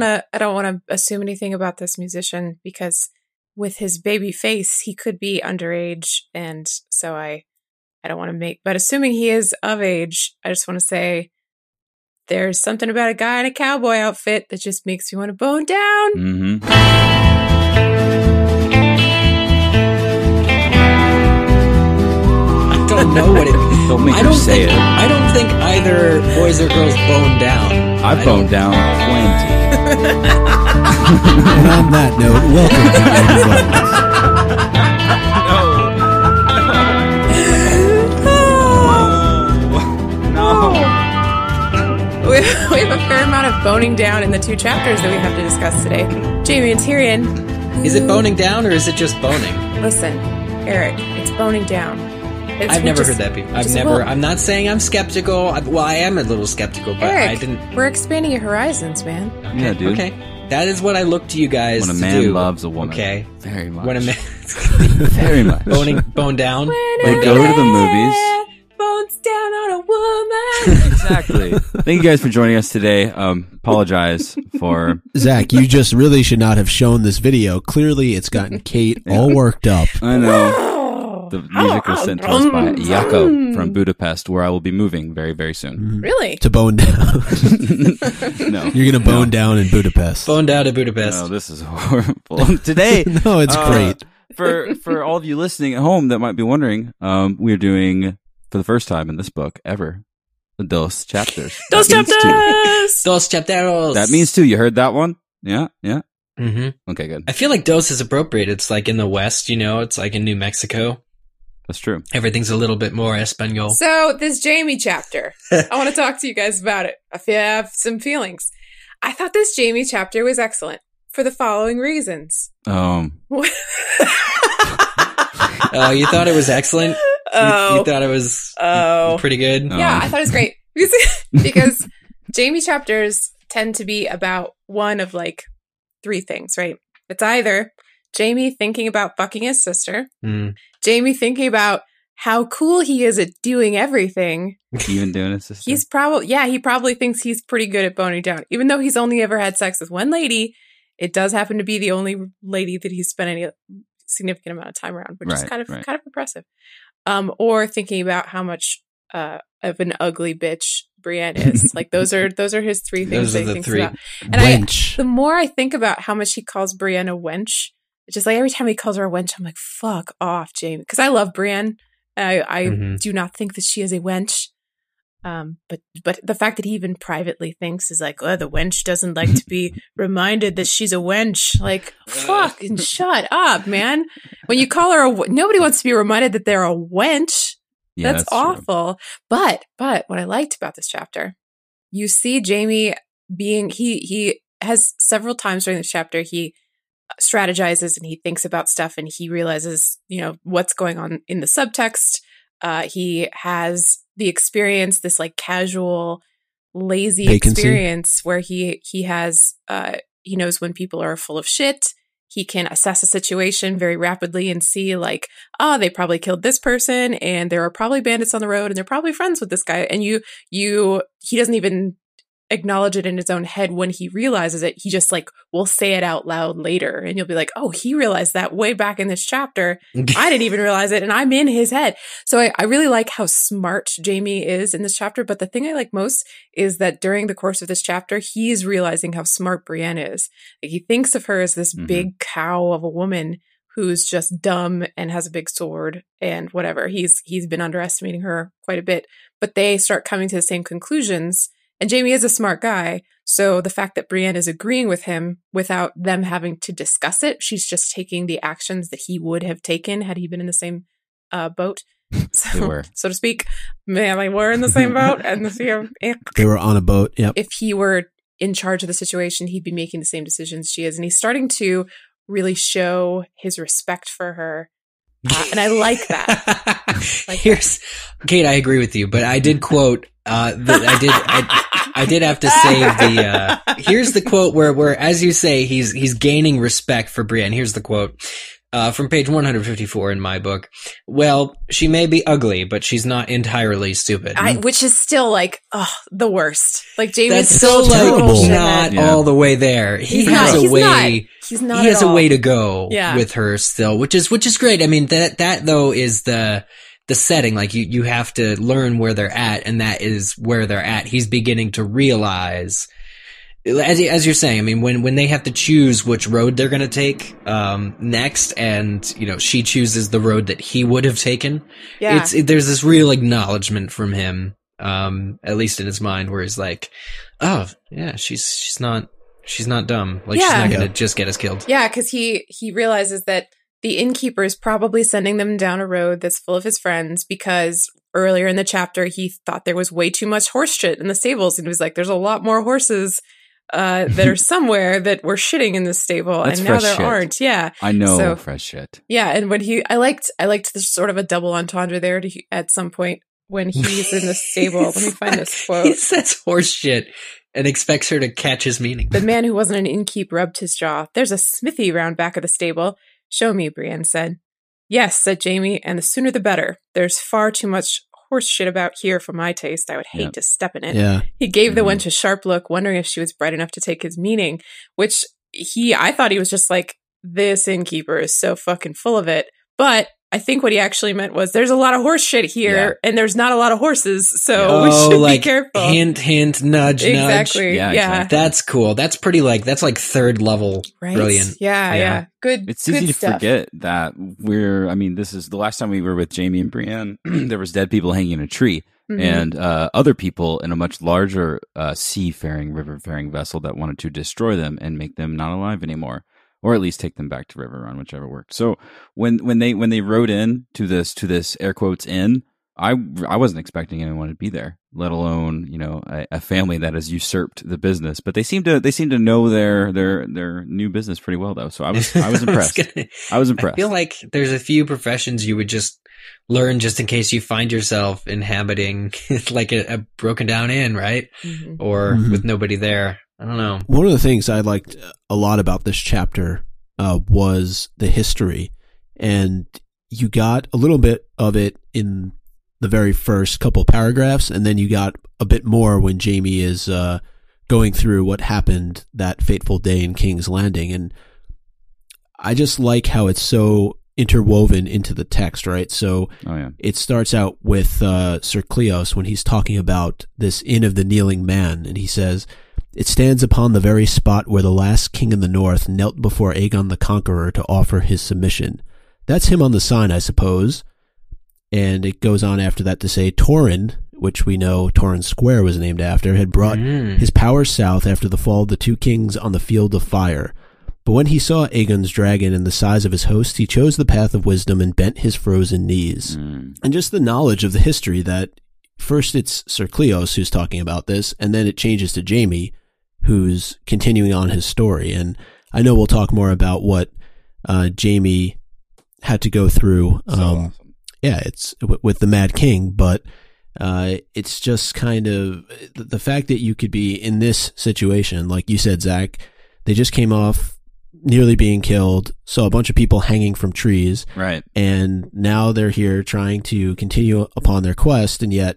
want to. I don't want to assume anything about this musician because with his baby face, he could be underage, and so I, I don't want to make. But assuming he is of age, I just want to say there's something about a guy in a cowboy outfit that just makes me want to bone down. Mm-hmm. I don't know what it. Don't make I don't say think. it. I don't think either boys or girls bone down. I've I boned down plenty. And on that note, welcome to Everybody. no. We we have a fair amount of boning down in the two chapters that we have to discuss today. Jaime and Tyrion, Is it boning down or is it just boning? listen, Eric, it's boning down. It's, I've never just- heard that before. I've never. Well, I'm not saying I'm skeptical. I, well, I am a little skeptical, but Eric, I didn't. we're expanding your horizons, man. Yeah, dude. Okay, that is what I look to you guys. When a to man do. loves a woman. Okay, Very much. when a man Very much. boning bone down. They go down. to the movies. Bones down on a woman. Exactly. Thank you guys for joining us today. Um, apologize for. Zach, you just really should not have shown this video. Clearly, it's gotten Kate all worked up. I know the music was sent to us by Jakob from Budapest, where I will be moving very, very soon. really? To bone down. no, You're going to bone down in Budapest. Bone down to Budapest. no, this is horrible. Today, no, it's uh, great. for for all of you listening at home that might be wondering, um, we're doing for the first time in this book ever the Dos chapters. Those That means two. chapters. Dos chapteros. That means two. You heard that one? Yeah, yeah. hmm Okay, good. I feel like dos is appropriate. It's like in the West, you know. It's like in New Mexico. That's true. Everything's a little bit more Espanol. So this Jaime chapter, I want to talk to you guys about it. I feel I have some feelings. I thought this Jaime chapter was excellent for the following reasons. Um, oh, you thought it was excellent. You- oh, you, thought it was oh, pretty good. No. yeah, I thought it was great because, because Jaime chapters tend to be about one of like three things, right? It's either Jaime thinking about fucking his sister, Mm. Jaime thinking about how cool he is at doing everything. even doing it, sister. He's probably, yeah, he probably thinks he's pretty good at boning down. Even though he's only ever had sex with one lady, it does happen to be the only lady that he's spent any significant amount of time around, which is kind of right. kind of impressive. Um, or thinking about how much uh of an ugly bitch Brienne is. like those are those are his three things Those that are he the thinks three. about. And I, Wench. the more I think about how much he calls Brienne a wench, it's just like every time he calls her a wench, I'm like, fuck off, Jaime. Because I love Brienne. I, I Mhm. do not think that she is a wench. Um, but but the fact that he even privately thinks is like, oh, the wench doesn't like to be reminded that she's a wench. Like, fucking shut up, man. When you call her a, w- nobody wants to be reminded that they're a wench. Yeah, that's, true. awful. But but what I liked about this chapter, you see Jaime being he he has several times during this chapter he strategizes and he thinks about stuff and he realizes you know what's going on in the subtext. Uh, he has the experience, this like casual, lazy Vacancy. experience where he he has uh, he knows when people are full of shit. He can assess a situation very rapidly and see like oh, they probably killed this person and there are probably bandits on the road and they're probably friends with this guy. And you, you, he doesn't even acknowledge it in his own head when he realizes it. He just like will say it out loud later and you'll be like, oh, he realized that way back in this chapter. I didn't even realize it and I'm in his head. So I, I really like how smart Jaime is in this chapter. But the thing I like most is that during the course of this chapter, he's realizing how smart Brienne is. Like he thinks of her as this Mhm. big cow of a woman who's just dumb and has a big sword and whatever. He's he's been underestimating her quite a bit, but they start coming to the same conclusions. And Jaime is a smart guy, so the fact that Brienne is agreeing with him without them having to discuss it, she's just taking the actions that he would have taken had he been in the same uh, boat, so, so to speak. Man, they were in the same boat, and the same. They were on a boat. Yep. If he were in charge of the situation, he'd be making the same decisions she is, and he's starting to really show his respect for her. Uh, and I like that. Like Here's Kate. I agree with you, but I did quote. Uh, that I did. I, I did have to save the. Uh, here's the quote where, where, as you say, he's he's gaining respect for Brienne. Here's the quote. uh, from page 154 in my book. Well, she may be ugly, but she's not entirely stupid. I, which is still like, oh, the worst. Like Jaime's That's still still like terrible. not Yeah. all the way there. He He's has not- a he's way. not. He's not. he has at a way to go Yeah. with her still, which is which is great. I mean that that though is the the setting. Like you you have to learn where they're at, and that is where they're at. He's beginning to realize. As, as you're saying, I mean, when, when they have to choose which road they're going to take, um, next, and, you know, she chooses the road that he would have taken, Yeah. it's, it, there's this real acknowledgement from him, um, at least in his mind, where he's like, oh, yeah, she's, she's not, she's not dumb. Like, she's not going to Yeah. just get us killed. Yeah, because he he realizes that the innkeeper is probably sending them down a road that's full of his friends because earlier in the chapter he thought there was way too much horse shit in the stables and he was like, "There's a lot more horses uh, that are somewhere that were shitting in the stable, That's and now there shit. aren't." Yeah, I know So- fresh shit. yeah, and when he, I liked, I liked this sort of a double entendre there to, at some point when he's in the stable. Let me find this quote. He says horse shit and expects her to catch his meaning. The man who wasn't an innkeep rubbed his jaw. There's a smithy round back of the stable. Show me, Brienne said. Yes, said Jaime, and the sooner the better. There's far too much horse shit about here for my taste. I would hate Yep. to step in it. Yeah. He gave the Mhm. wench a sharp look, wondering if she was bright enough to take his meaning, which he, I thought he was just like, this innkeeper is so fucking full of it. But I think what he actually meant was there's a lot of horse shit here and there's not a lot of horses. So we oh, should like be careful. hint, hint, nudge, nudge. exactly. Yeah, Yeah. exactly. That's cool. That's pretty like that's like third level Right. brilliant. Yeah, yeah. Yeah. Good. It's good easy to stuff. forget that we're. I mean, this is the last time we were with Jaime and Brienne. there was dead people hanging in a tree, Mhm. and uh, other people in a much larger uh, seafaring, river-faring vessel that wanted to destroy them and make them not alive anymore, or at least take them back to Riverrun, whichever worked. So when when they when they rode in to this to this air quotes inn, I I wasn't expecting anyone to be there, let alone you know a, a family that has usurped the business. But they seem to they seem to know their their their new business pretty well though. So I was I was impressed. gonna- I was impressed. I feel like there's a few professions you would just learn just in case you find yourself inhabiting like a, a broken down inn, right? Mhm. Or Mhm. with nobody there. I don't know. One of the things I liked a lot about this chapter uh, was the history, and you got a little bit of it in the very first couple paragraphs, and then you got a bit more when Jaime is uh, going through what happened that fateful day in King's Landing, and I just like how it's so interwoven into the text, right? So oh yeah. it starts out with uh, Sir Cleos when he's talking about this Inn of the Kneeling Man, and he says, It stands upon the very spot where the last king in the north knelt before Aegon the Conqueror to offer his submission. That's him on the sign, I suppose. And it goes on after that to say, Torrhen, which we know Torrhen Square was named after, had brought Mm. his power south after the fall of the two kings on the field of fire. But when he saw Aegon's dragon and the size of his host, he chose the path of wisdom and bent his frozen knees. Mm. And just the knowledge of the history that first it's Sir Cleos who's talking about this, and then it changes to Jaime, who's continuing on his story. And I know we'll talk more about what uh, Jaime had to go through. So um, awesome. yeah, it's w- with the Mad King, but uh, it's just kind of the the fact that you could be in this situation, like you said, Zach. They just came off nearly being killed, saw a bunch of people hanging from trees, Right. and now they're here trying to continue upon their quest, and yet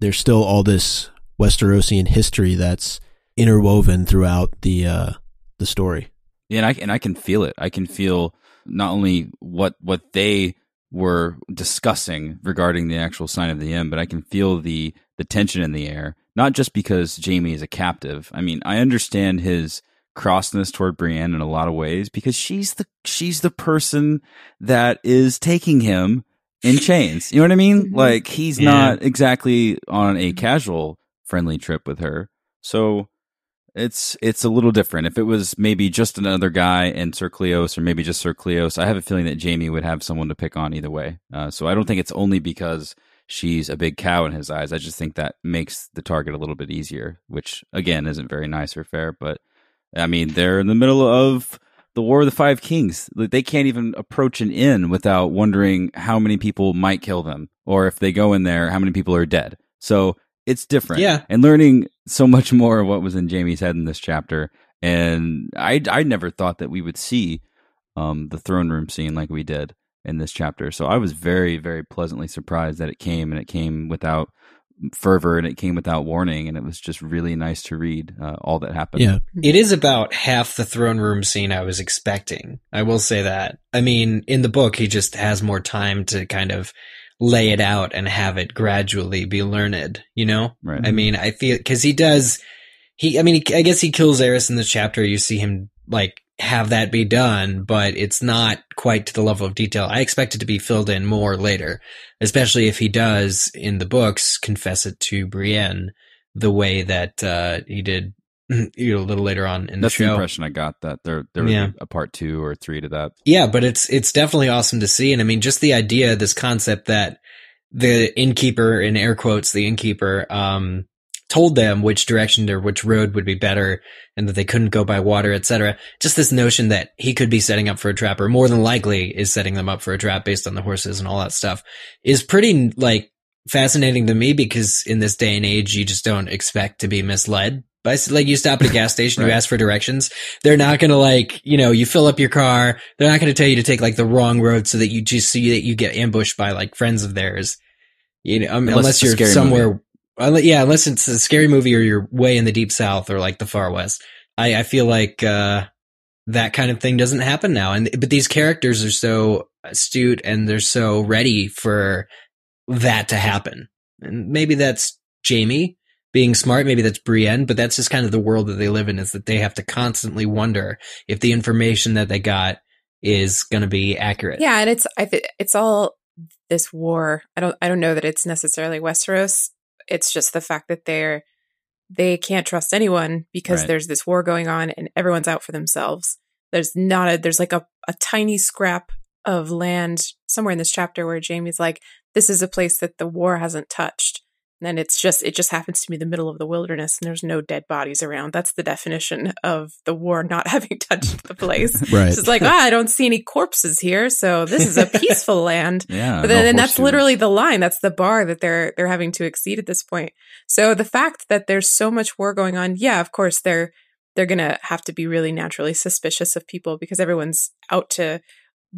there's still all this Westerosian history that's interwoven throughout the uh, the story. Yeah, and I and I can feel it. I can feel not only what what they were discussing regarding the actual sign of the end, but I can feel the the tension in the air. Not just because Jaime is a captive. I mean, I understand his crossness toward Brienne in a lot of ways because she's the she's the person that is taking him in chains. You know what I mean? Mhm. Like he's Yeah. not exactly on a casual friendly trip with her. So it's it's a little different. If it was maybe just another guy and Sir Cleos, or maybe just Sir Cleos, I have a feeling that Jaime would have someone to pick on either way. Uh, so I don't think it's only because she's a big cow in his eyes. I just think that makes the target a little bit easier, which again isn't very nice or fair. But I mean, they're in the middle of the War of the Five Kings. They can't even approach an inn without wondering how many people might kill them, or if they go in there, how many people are dead. So it's different. Yeah. And learning so much more of what was in Jaime's head in this chapter. And I, I never thought that we would see um, the throne room scene like we did in this chapter. So I was very, very pleasantly surprised that it came and it came without fervor and it came without warning and it was just really nice to read uh, all that happened. Yeah. It is about half the throne room scene I was expecting. I will say that. I mean, in the book, he just has more time to kind of lay it out and have it gradually be learned, you know? Right. I mean, I feel, cause he does, he, I mean, he, I guess he kills Aerys in this chapter. You see him like have that be done, but it's not quite to the level of detail. I expect it to be filled in more later, especially if he does in the books confess it to Brienne the way that, uh, he did, you know, a little later on in That's the the impression I got that there there would Yeah. be a part two or three to that. Yeah, but it's it's definitely awesome to see, and I mean, just the idea, this concept that the innkeeper, in air quotes, the innkeeper, um, told them which direction or which road would be better, and that they couldn't go by water, etc. Just this notion that he could be setting up for a trap, or more than likely is setting them up for a trap based on the horses and all that stuff, is pretty like fascinating to me because in this day and age, you just don't expect to be misled. By, like you stop at a gas station, you ask for directions. They're not going to like, you know, you fill up your car. They're not going to tell you to take like the wrong road so that you just see that you get ambushed by like friends of theirs. You know, um, Unless unless, you're somewhere, unle- yeah, unless it's a scary movie or you're way in the deep south or like the far west. I, I feel like, uh, that kind of thing doesn't happen now. And, but these characters are so astute and they're so ready for that to happen. And maybe that's Jaime being smart. Maybe that's Brienne, but that's just kind of the world that they live in is that they have to constantly wonder if the information that they got is going to be accurate. Yeah, and it's I th- it's all this war. I don't I don't know that it's necessarily Westeros. It's just the fact that they're they can't trust anyone because Right. there's this war going on and everyone's out for themselves. There's not a there's like a, a tiny scrap of land somewhere in this chapter where Jaime's like, this is a place that the war hasn't touched. And it's just it just happens to be the middle of the wilderness and there's no dead bodies around. That's the definition of the war not having touched the place. Right. It's like, ah, I don't see any corpses here, so this is a peaceful land. Yeah. But then, no and that's literally the line. That's the bar that they're they're having to exceed at this point. So the fact that there's so much war going on, yeah, of course they're they're gonna have to be really naturally suspicious of people because everyone's out to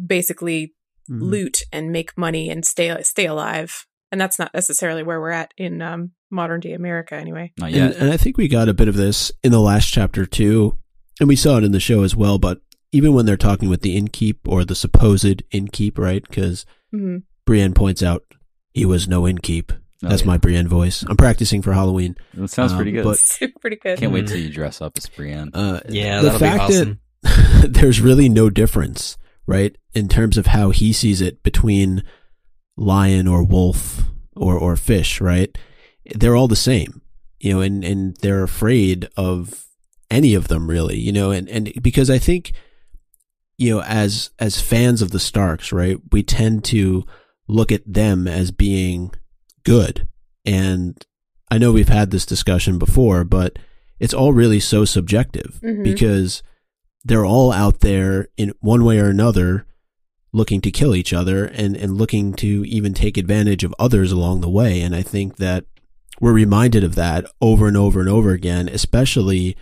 basically Mhm. loot and make money and stay stay alive. And that's not necessarily where we're at in um, modern day America, anyway. Not And, yet. and I think we got a bit of this in the last chapter too, and we saw it in the show as well. But even when they're talking with the innkeep or the supposed innkeep, right? Because hmm Brienne points out he was no innkeep. Oh, That's yeah. my Brienne voice. I'm practicing for Halloween. That sounds um, pretty good. but- Pretty good. Can't wait Mm. till you dress up as Brienne. Uh, Yeah, the that'll be fact awesome. that there's really no difference, right, in terms of how he sees it between lion or wolf or or fish, right? They're all the same, you know, and and they're afraid of any of them really, you know, and and because I think you know as as fans of the Starks, right, we tend to look at them as being good. And I know we've had this discussion before, but it's all really so subjective Mhm. because they're all out there in one way or another looking to kill each other and, and looking to even take advantage of others along the way. And I think that we're reminded of that over and over and over again, especially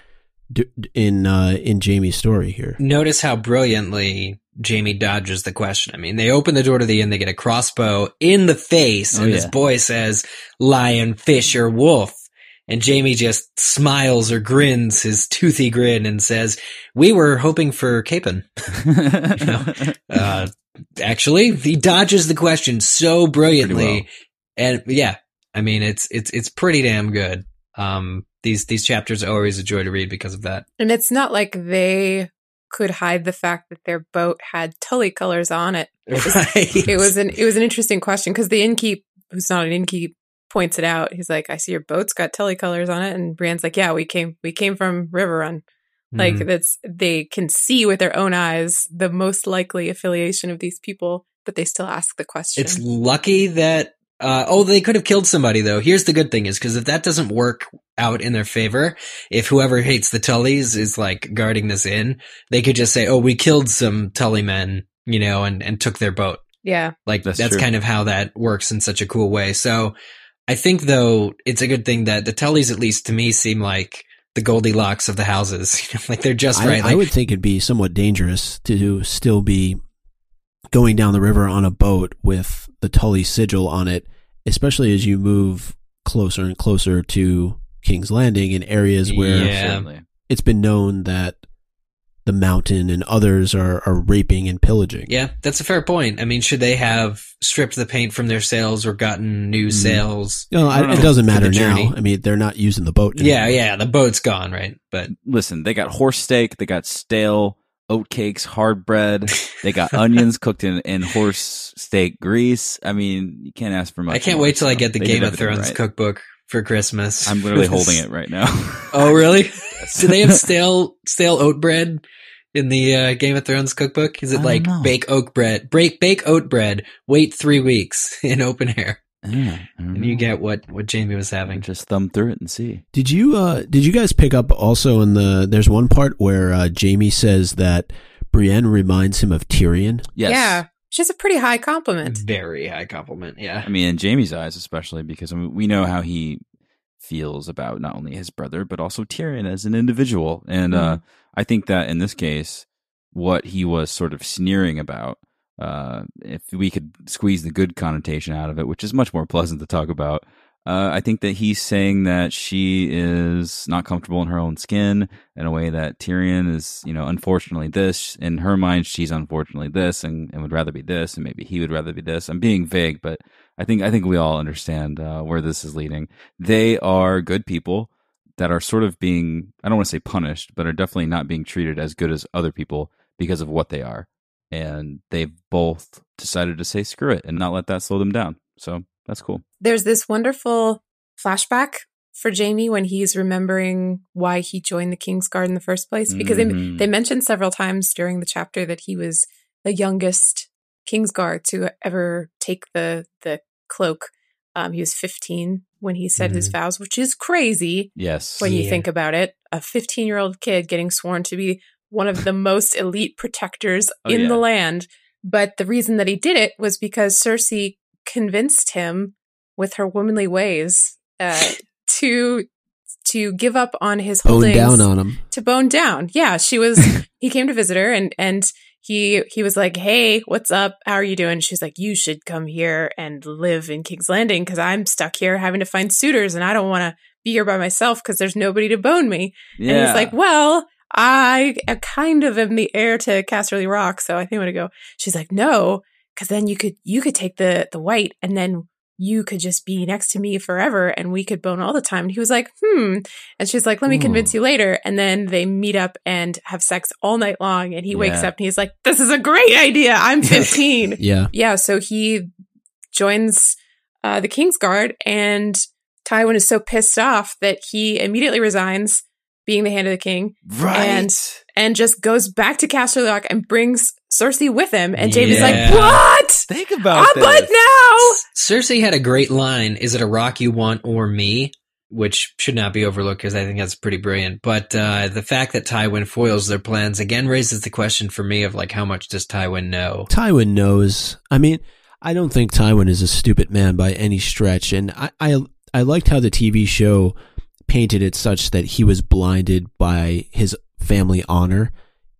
in uh, in Jaime's story here. Notice how brilliantly Jaime dodges the question. I mean, they open the door to the inn, they get a crossbow in the face, Oh, and this boy says, lion, fish, or wolf. And Jaime just smiles or grins his toothy grin and says, we were hoping for Capon. Uh, actually, he dodges the question so brilliantly. Pretty And yeah, I mean, it's, it's, it's pretty damn good. Um, these, these chapters are always a joy to read because of that. And it's not like they could hide the fact that their boat had Tully colors on it. Right. It was an it was an interesting question because the innkeep, who's not an innkeep, points it out. He's like, "I see your boat's got Tully colors on it," and Brienne's like, "Yeah, we came we came from Riverrun." Like Mhm. that's they can see with their own eyes the most likely affiliation of these people, but they still ask the question. It's lucky that uh, oh they could have killed somebody though. Here's the good thing is because if that doesn't work out in their favor, if whoever hates the Tullys is like guarding this inn, they could just say, "Oh, we killed some Tully men," you know, and and took their boat. yeah, Like That's that's, kind of how that works in such a cool way. So I think though it's a good thing that the Tullys at least to me seem like the the Goldilocks of the houses. You know, like they're just I, right. I Like, would think it'd be somewhat dangerous to still be going down the river on a boat with the Tully sigil on it, especially as you move closer and closer to King's Landing in areas where Yeah. It's been known that the mountain and others are, are raping and pillaging. yeah, that's a fair point. I mean, should they have stripped the paint from their sails or gotten new Mhm. sails? No, I I, it doesn't matter now. I mean, they're not using the boat. Yeah, anymore. yeah, the boat's gone, right? But Listen, they got horse steak, they got stale oat cakes, hard bread, they got onions cooked in, in horse steak grease. I mean, you can't ask for much. I can't more, wait till I get the they Game of Thrones right. cookbook for Christmas. I'm literally holding it right now. Oh, really? Do they have stale stale oat bread in the uh, Game of Thrones cookbook? Is it don't like know. bake oat bread, break bake oat bread, wait three weeks in open air, Yeah, and you get what what Jaime was having? just thumb through it and see. Did you uh did you guys pick up also in the there's one part where uh, Jaime says that Brienne reminds him of Tyrion. Yes. Yeah. Which is a pretty high compliment. Very high compliment. Yeah. I mean, in Jaime's eyes, especially because I mean, we know how he feels about not only his brother but also Tyrion as an individual, and uh, I think that in this case, what he was sort of sneering about, uh, if we could squeeze the good connotation out of it, which is much more pleasant to talk about. Uh, I think that he's saying that she is not comfortable in her own skin in a way that Tyrion is, you know, unfortunately this. In her mind, she's unfortunately this and, and would rather be this, and maybe he would rather be this. I'm being vague, but I think I think we all understand uh, where this is leading. They are good people that are sort of being I don't want to say punished, but are definitely not being treated as good as other people because of what they are. And they've both decided to say screw it and not let that slow them down. So that's cool. There's this wonderful flashback for Jaime when he's remembering why he joined the King's Guard in the first place. Because Mhm. they, they mentioned several times during the chapter that he was the youngest King's Guard to ever take the, the cloak. Um, he was 15 when he said his vows, which is crazy Yes. when you Yeah. think about it. A 15 year old kid getting sworn to be one of the most elite protectors Oh, in yeah. the land. But the reason that he did it was because Cersei convinced him with her womanly ways uh, to to give up on his Bone down on him. to bone down. Yeah, she was. he came to visit her, and and he he was like, "Hey, what's up? How are you doing?" She's like, "You should come here and live in King's Landing because I'm stuck here having to find suitors, and I don't want to be here by myself because there's nobody to bone me." yeah. And he's like, "Well." I uh, kind of am the heir to Casterly Rock, so I think I'm gonna go. She's like, no, because then you could you could take the the white, and then you could just be next to me forever, and we could bone all the time. And he was like, hmm. And she's like, let me convince you later. And then they meet up and have sex all night long. And he wakes up and he's like, this is a great idea. I'm 15. Yeah. yeah, so he joins uh, the King's Guard, and Tywin is so pissed off that he immediately resigns being the hand of the king right. and- and just goes back to Castle Rock and brings Cersei with him. And Jaime's Yeah. like, what? Think about I'm like, now. Cersei had a great line. Is it a rock you want or me? Which should not be overlooked because I think that's pretty brilliant. But uh, the fact that Tywin foils their plans again raises the question for me of like how much does Tywin know? Tywin knows. I mean, I don't think Tywin is a stupid man by any stretch, and I I, I liked how the TV show painted it such that he was blinded by his family honor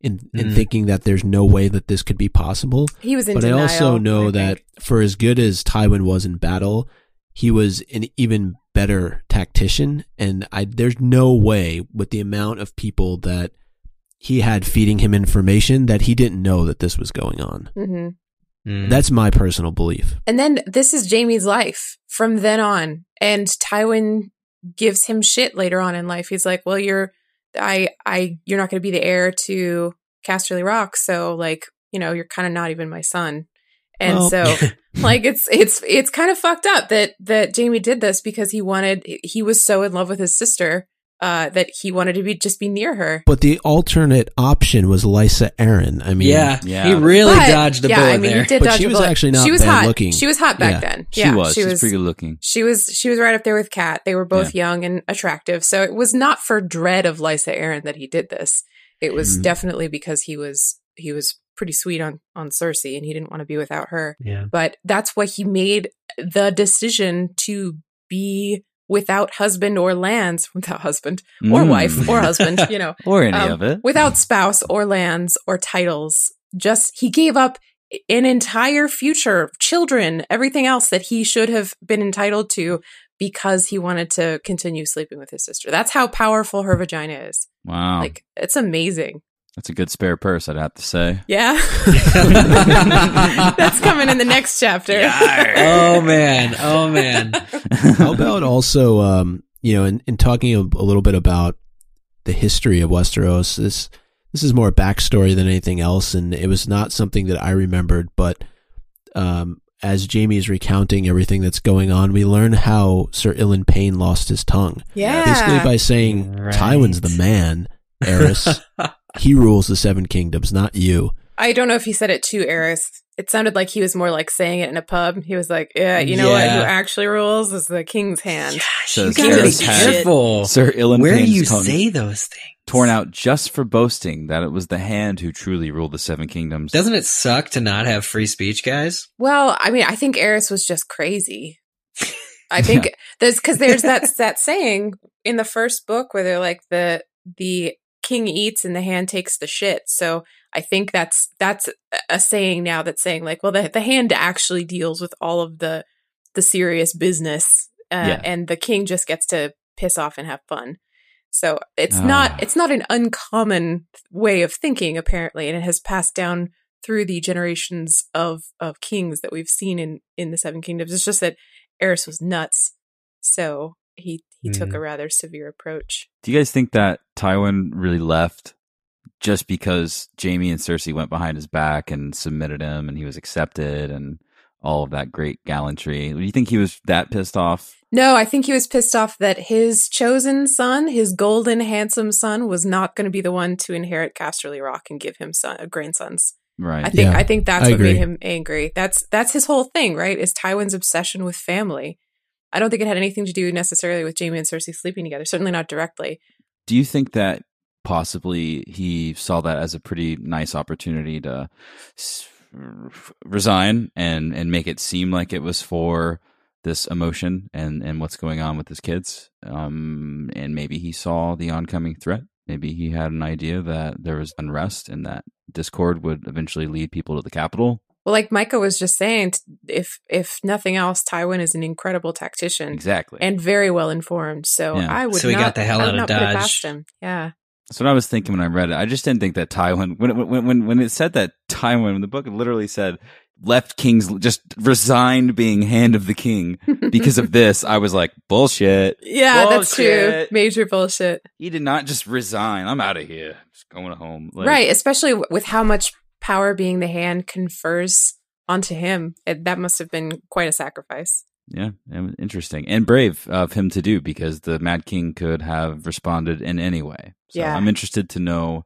in, in Mm. thinking that there's no way that this could be possible. He was in but I also know I that for as good as Tywin was in battle, he was an even better tactician, and I there's no way with the amount of people that he had feeding him information that he didn't know that this was going on. Mhm. Mm. That's my personal belief. And then this is Jaime's life from then on. And Tywin gives him shit later on in life. He's like, well, you're, I, I, you're not going to be the heir to Casterly Rock. So like, you know, you're kind of not even my son. And Well- so like it's, it's, it's kind of fucked up that, that Jaime did this because he wanted, he was so in love with his sister, uh, that he wanted to be, just be near her. But the alternate option was Lysa Arryn. I mean, yeah, Yeah. he really But- dodged a yeah, bullet I mean, there. he did But dodge she was bullet. actually not she was bad hot. looking. She was hot back Yeah. then. She yeah, was. She was pretty good looking. She was she was right up there with Kat. They were both young and attractive. So it was not for dread of Lysa Arryn that he did this. It was Mhm. definitely because he was he was pretty sweet on on Cersei and he didn't want to be without her. yeah. But that's why he made the decision to be without husband or lands, without husband or Mm. wife or husband, you know, or any um, of it. without spouse or lands or titles. Just he gave up an entire future, children, everything else that he should have been entitled to because he wanted to continue sleeping with his sister. That's how powerful her vagina is. Wow, Like it's amazing. That's a good spare purse, I'd have to say. Yeah. That's coming in the next chapter. oh man, oh man. How about also, um, you know, in, in talking a, a little bit about the history of Westeros, this this is more backstory than anything else, and it was not something that I remembered. But um, as Jaime is recounting everything that's going on, we learn how Sir Ilyn Payne lost his tongue, Yeah. basically by saying Right. Tywin's the man, Aerys. he rules the Seven Kingdoms, not you. I don't know if he said it to Aerys. It sounded like he was more like saying it in a pub. He was like, "Yeah, you know what? Who actually rules is the king's hand." Gosh, So you Sir gotta be careful. Sir Ilyn Where do you tongue say those things? torn out just for boasting that it was the hand who truly ruled the Seven Kingdoms. Doesn't it suck to not have free speech, guys? Well, I mean, I think Aerys was just crazy. I think there's because there's that that saying in the first book where they're like the the king eats and the hand takes the shit. So I think that's that's a saying now that's saying like, well, the the hand actually deals with all of the the serious business, uh, Yeah. and the king just gets to piss off and have fun. So it's Ah. not it's not an uncommon way of thinking apparently, and it has passed down through the generations of of kings that we've seen in in the Seven Kingdoms. It's just that Aerys was nuts, so he he took Mm. a rather severe approach. Do you guys think that Tywin really left just because Jaime and Cersei went behind his back and submitted him and he was accepted and all of that great gallantry? Do you think he was that pissed off? No, I think he was pissed off that his chosen son, his golden, handsome son, was not going to be the one to inherit Casterly Rock and give him son, uh, grandsons. Right. I think Yeah, I think that's I what made him angry. That's that's his whole thing, right? Is Tywin's obsession with family. I don't think it had anything to do necessarily with Jaime and Cersei sleeping together. Certainly not directly. Do you think that possibly he saw that as a pretty nice opportunity to resign and and make it seem like it was for this emotion and and what's going on with his kids um and maybe he saw the oncoming threat maybe he had an idea that there was unrest and that discord would eventually lead people to the capital Well, like Micah was just saying, if if nothing else, Tywin is an incredible tactician exactly and very well informed. So Yeah. I would So he not, got the hell I out of not put it Dodge. him. Yeah. So what I was thinking when I read it. I just didn't think that Tywin when it, when when when it said that Tywin when the book literally said left kings just resigned being hand of the king because of this. I was like bullshit. yeah, that's true. Major bullshit. He did not just resign. I'm out of here. Just going home. Like, right, especially with how much power being the hand confers onto him. It, that must have been quite a sacrifice. Yeah, interesting and brave of him to do because the Mad King could have responded in any way. So Yeah. I'm interested to know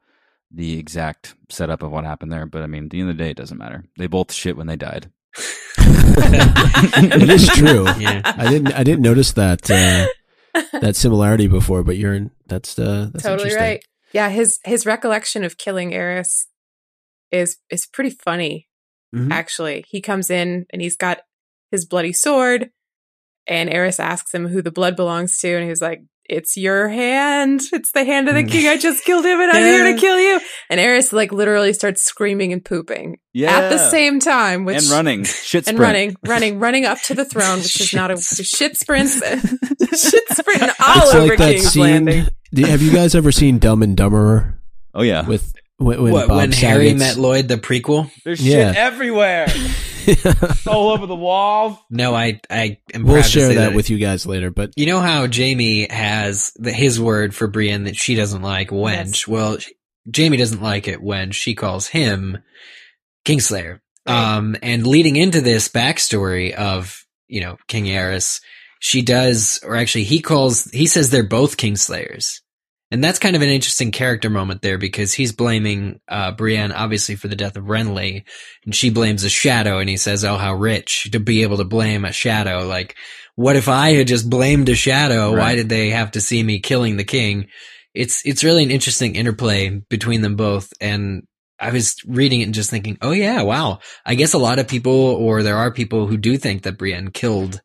the exact setup of what happened there. But I mean, at the end of the day, it doesn't matter. They both shit when they died. it is true. Yeah. I didn't I didn't notice that uh, that similarity before, but you're in, that's uh, that's totally right. Yeah, his his recollection of killing Aerys is is pretty funny. Mhm. Actually, he comes in and he's got his bloody sword, and Aerys asks him who the blood belongs to, and he's like, "It's your hand. It's the hand of the king. I just killed him, and I'm here to kill you." And Aerys like literally starts screaming and pooping Yeah, at the same time, which and running, shit and running, running, running up to the throne, which is not a Shit shit sprint, shit sprinting all It's over like that King's scene. Landing. Have you guys ever seen Dumb and Dumberer Oh yeah, with when, when what, when Harry Saget's- met Lloyd, the prequel? there's Yeah. shit everywhere, all over the walls. No, I, I am we'll proud to share say that with you guys later, but You know how Jaime has the, his word for Brienne that she doesn't like wench? Yes. Well, Jaime doesn't like it when she calls him Kingslayer. Right. Um, and leading into this backstory of, you know, King Aerys, she does, or actually he calls, he says they're both Kingslayers. And that's kind of an interesting character moment there because he's blaming, uh, Brienne obviously for the death of Renly and she blames a shadow and he says, oh, how rich to be able to blame a shadow. Like, what if I had just blamed a shadow? Why did they have to see me killing the king? It's, it's really an interesting interplay between them both. And I was reading it and just thinking, oh yeah, wow. I guess a lot of people, or there are people who do think that Brienne killed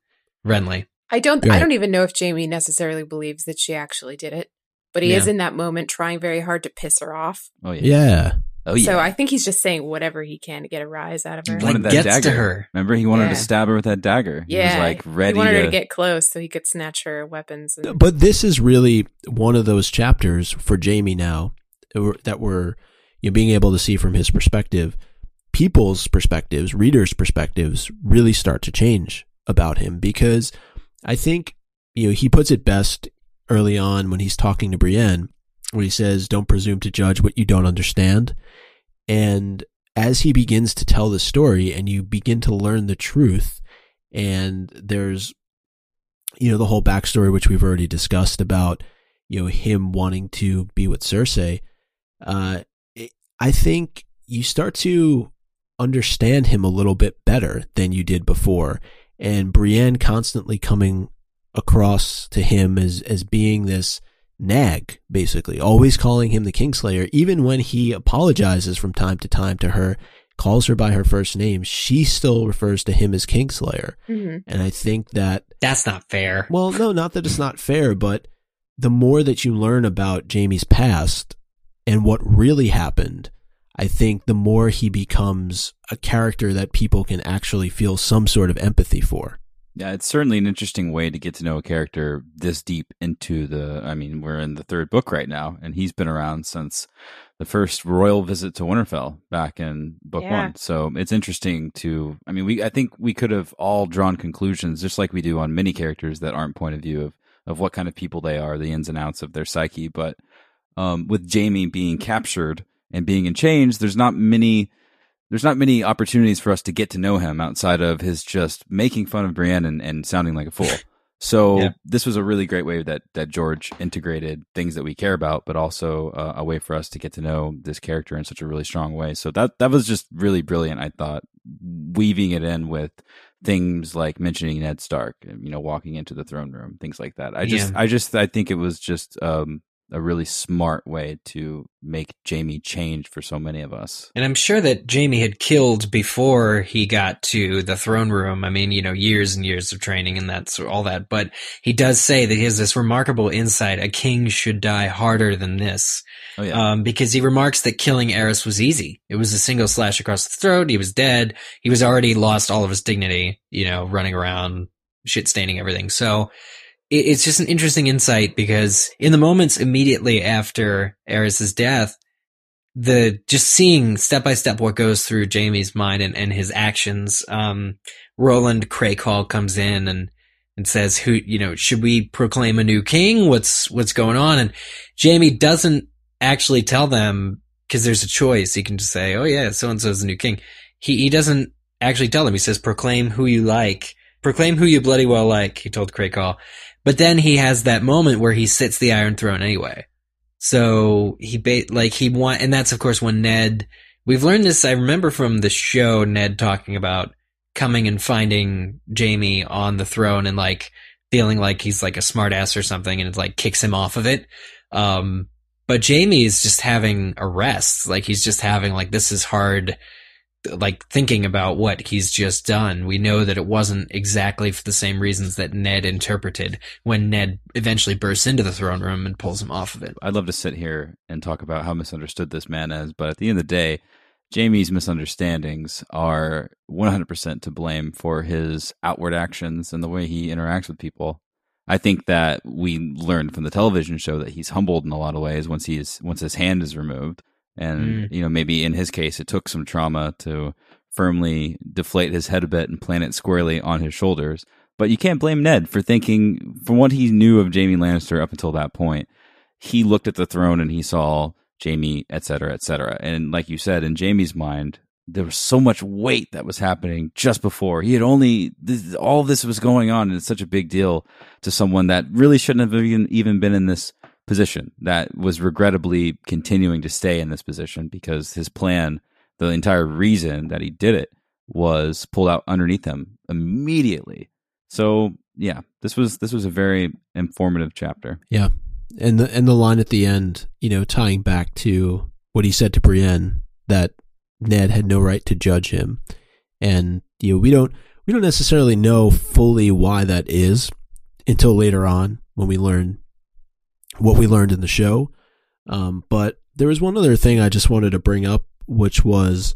Renly. I don't. Go I don't even know if Jaime necessarily believes that she actually did it, but he Yeah. is in that moment trying very hard to piss her off. Oh yeah. Yeah. Oh yeah. So I think he's just saying whatever he can to get a rise out of her. He Like, wanted that gets dagger. to her. Remember, he wanted Yeah. to stab her with that dagger. He yeah, was like ready he wanted to, her to get close so he could snatch her weapons. And, But this is really one of those chapters for Jaime now that we're you know, being able to see from his perspective. People's perspectives, readers' perspectives, really start to change about him because I think you know he puts it best early on when he's talking to Brienne, where he says, "Don't presume to judge what you don't understand." And as he begins to tell the story, and you begin to learn the truth, and there's you know the whole backstory which we've already discussed about you know him wanting to be with Cersei. Uh, it, I think you start to understand him a little bit better than you did before, and Brienne constantly coming across to him as as being this nag, basically, always calling him the Kingslayer, even when he apologizes from time to time to her, calls her by her first name, she still refers to him as Kingslayer. Mhm. And I think that That's not fair. well, no, not that it's not fair, but the more that you learn about Jaime's past and what really happened, I think the more he becomes a character that people can actually feel some sort of empathy for. Yeah, it's certainly an interesting way to get to know a character this deep into the. I mean, we're in the third book right now, and he's been around since the first royal visit to Winterfell back in book Yeah. one. So it's interesting to. I mean, we. I think we could have all drawn conclusions, just like we do on many characters that aren't point of view of of what kind of people they are, the ins and outs of their psyche. But um, with Jaime being captured and being in chains, there's not many there's not many opportunities for us to get to know him outside of his just making fun of Brienne and, and sounding like a fool. So Yeah. this was a really great way that that George integrated things that we care about, but also uh, a way for us to get to know this character in such a really strong way. So that that was just really brilliant. I thought weaving it in with things like mentioning Ned Stark, you know, walking into the throne room, things like that. I just Yeah. I just I think it was just um, a really smart way to make Jaime change for so many of us. And I'm sure that Jaime had killed before he got to the throne room. I mean, you know, years and years of training and that's all that. But he does say that he has this remarkable insight. A king should die harder than this. Oh yeah. Um, because he remarks that killing Aerys was easy. It was a single slash across the throat. He was dead. He was already lost all of his dignity, you know, running around, shit staining everything. So it's just an interesting insight because in the moments immediately after Aerys's death, the just seeing step by step what goes through Jaime's mind and, and his actions, um, Roland Crakehall comes in and, and says, who, you know, should we proclaim a new king? What's, what's going on? And Jaime doesn't actually tell them because there's a choice. He can just say, "Oh yeah, so and so is the new king." He he doesn't actually tell them. He says, "Proclaim who you like. Proclaim who you bloody well like." He told Crakehall, but then he has that moment where he sits the Iron Throne anyway. So he ba- like he want, and that's of course when Ned. We've learned this. I remember from the show Ned talking about coming and finding Jaime on the throne and like feeling like he's like a smartass or something, and it like kicks him off of it. Um, but Jaime is just having a rest. Like he's just having like this is hard like thinking about what he's just done. We know that it wasn't exactly for the same reasons that Ned interpreted when Ned eventually bursts into the throne room and pulls him off of it. I'd love to sit here and talk about how misunderstood this man is, but at the end of the day, Jaime's misunderstandings are 100% to blame for his outward actions and the way he interacts with people. I think that we learned from the television show that he's humbled in a lot of ways once he's once his hand is removed. And mm. you know, maybe in his case it took some trauma to firmly deflate his head a bit and plant it squarely on his shoulders. But you can't blame Ned for thinking from what he knew of Jaime Lannister up until that point. He looked at the throne and he saw Jaime, et cetera, et cetera. And like you said, in Jaime's mind, there was so much weight that was happening just before. He had only this, all this was going on, and it's such a big deal to someone that really shouldn't have even even been in this position. That was regrettably continuing to stay in this position because his plan, the entire reason that he did it, was pulled out underneath him immediately. So yeah, this was this was a very informative chapter. Yeah. And the and the line at the end, you know, tying back to what he said to Brienne that Ned had no right to judge him. And you know, we don't we don't necessarily know fully why that is, until later on when we learn what we learned in the show. Um, but there was one other thing I just wanted to bring up, which was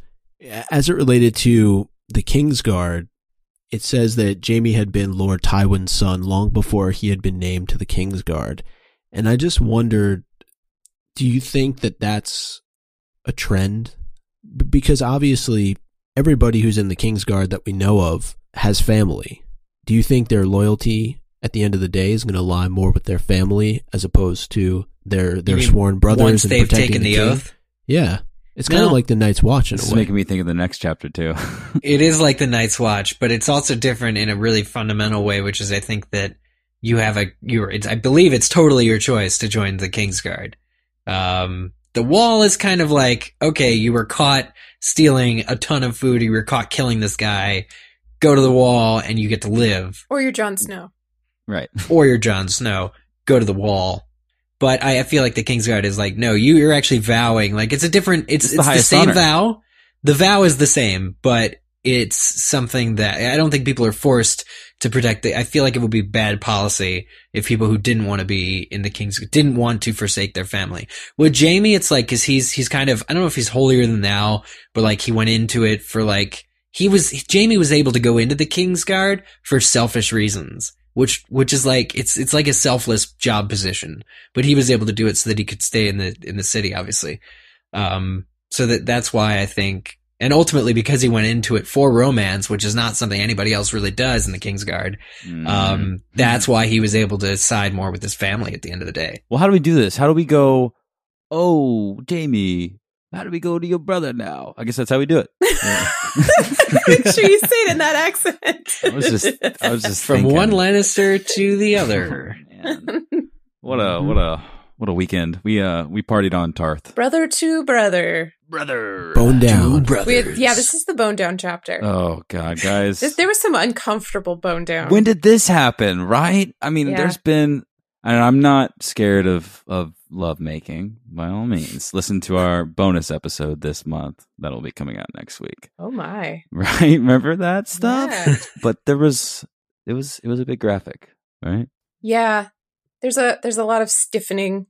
as it related to the Kingsguard. It says that Jaime had been Lord Tywin's son long before he had been named to the Kingsguard, and I just wondered, do you think that that's a trend? Because obviously, everybody who's in the Kingsguard that we know of has family. Do you think their loyalty at the end of the day is going to lie more with their family as opposed to their their mean sworn brothers Once and they've protecting taken the king? oath, Yeah, it's kind of No. like the Night's Watch in This a is way. making me think of the next chapter too. it is like the Night's Watch, but it's also different in a really fundamental way, which is I think that you have a you. It's, I believe it's totally your choice to join the Kingsguard. Um, the Wall is kind of like okay, you were caught stealing a ton of food, you were caught killing this guy. Go to the Wall and you get to live. Or you're Jon Snow. Right. or you're Jon Snow, go to the wall. But I, I feel like the Kingsguard is like, no, you, you're actually vowing. Like it's a different, it's, It's it's, the the, same honor. vow. The vow is the same, but it's something that I don't think people are forced to protect. The, I feel like it would be bad policy if people who didn't want to be in the Kings didn't want to forsake their family. With Jaime, it's like, cause he's, he's kind of, I don't know if he's holier than thou, but like he went into it for like, he was, Jaime was able to go into the Kingsguard for selfish reasons which which is like it's it's like a selfless job position but he was able to do it so that he could stay in the in the city obviously um so that that's why i think and ultimately because he went into it for romance which is not something anybody else really does in the kingsguard Mm. um that's why he was able to side more with his family at the end of the day well, how do we do this? How do we go? Oh, Jaime, how do we go to your brother now? I guess that's how we do it. Yeah. Make sure you say it in that accent. I was just, I was just from thinking. one lannister to the other Oh. What a what a what a weekend. We uh we partied on Tarth. brother to brother. Brother. Bone down. brothers We had, yeah, this is the bone down chapter. Oh god, guys. This- there was some uncomfortable bone down. when did this happen, right? I mean, Yeah. there's been and I'm not scared of of love making. By all means, listen to our bonus episode this month that'll be coming out next week. oh my. Right? Remember that stuff? Yeah. But there was it was it was a big graphic, right? Yeah. There's a there's a lot of stiffening.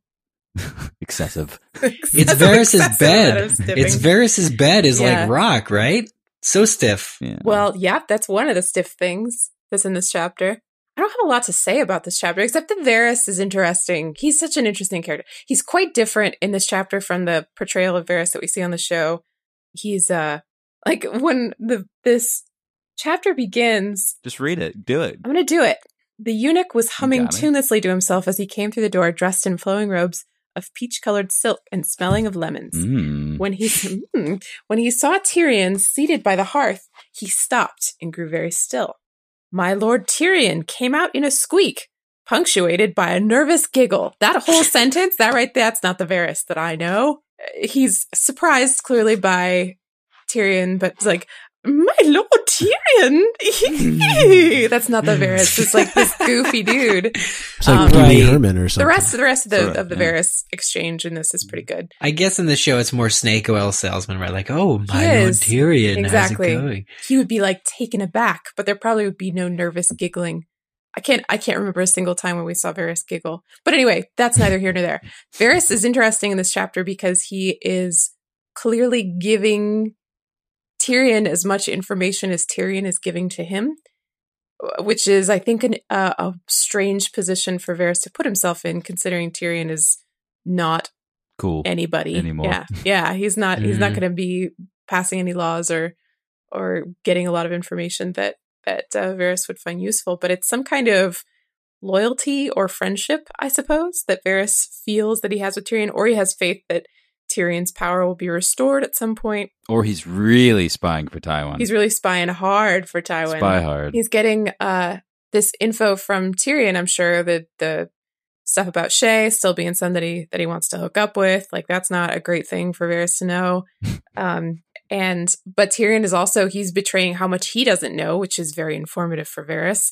Excessive. it's Excessive Varys's bed it's Varys's bed is Yeah. like rock right so stiff Yeah. Well, yeah, that's one of the stiff things that's in this chapter. I don't have a lot to say about this chapter, except that Varys is interesting. He's such an interesting character. He's quite different in this chapter from the portrayal of Varys that we see on the show. He's uh like when the this chapter begins, just read it. Do it. I'm gonna do it. The eunuch was humming tunelessly to himself as he came through the door, dressed in flowing robes of peach-colored silk and smelling of lemons. Mm. When he Hmm. when he saw Tyrion seated by the hearth, he stopped and grew very still. My lord Tyrion came out in a squeak, punctuated by a nervous giggle. That whole sentence, that right that's not the Varys that I know. He's surprised clearly by Tyrion, but it's like, my lord Tyrion. that's not the Varys. It's like this goofy dude. It's like Um, Pee Wee Right. Herman or something. The rest, of the rest of the Sorta, of the yeah. Varys exchange in this is pretty good. I guess in the show it's more snake oil salesman, right? Like, oh, my Lord is. Tyrion, Exactly. how's it going? he would be like taken aback, but there probably would be no nervous giggling. I can't I can't remember a single time when we saw Varys giggle. But anyway, that's neither here nor there. Varys is interesting in this chapter because he is clearly giving Tyrion as much information as Tyrion is giving to him, which is, I think, an, uh, a strange position for Varys to put himself in, considering Tyrion is not Cool. anybody Anymore. Yeah, yeah, he's not. He's not Mhm. going to be passing any laws or or getting a lot of information that that uh, Varys would find useful. But it's some kind of loyalty or friendship, I suppose, that Varys feels that he has with Tyrion, or he has faith that Tyrion's power will be restored at some point. Or he's really spying for Tywin. He's really spying hard for Tywin. spy hard. He's getting uh this info from Tyrion, I'm sure, that the stuff about Shae still being somebody that he wants to hook up with. Like that's not a great thing for Varys to know. um and but Tyrion is also he's betraying how much he doesn't know, which is very informative for Varys.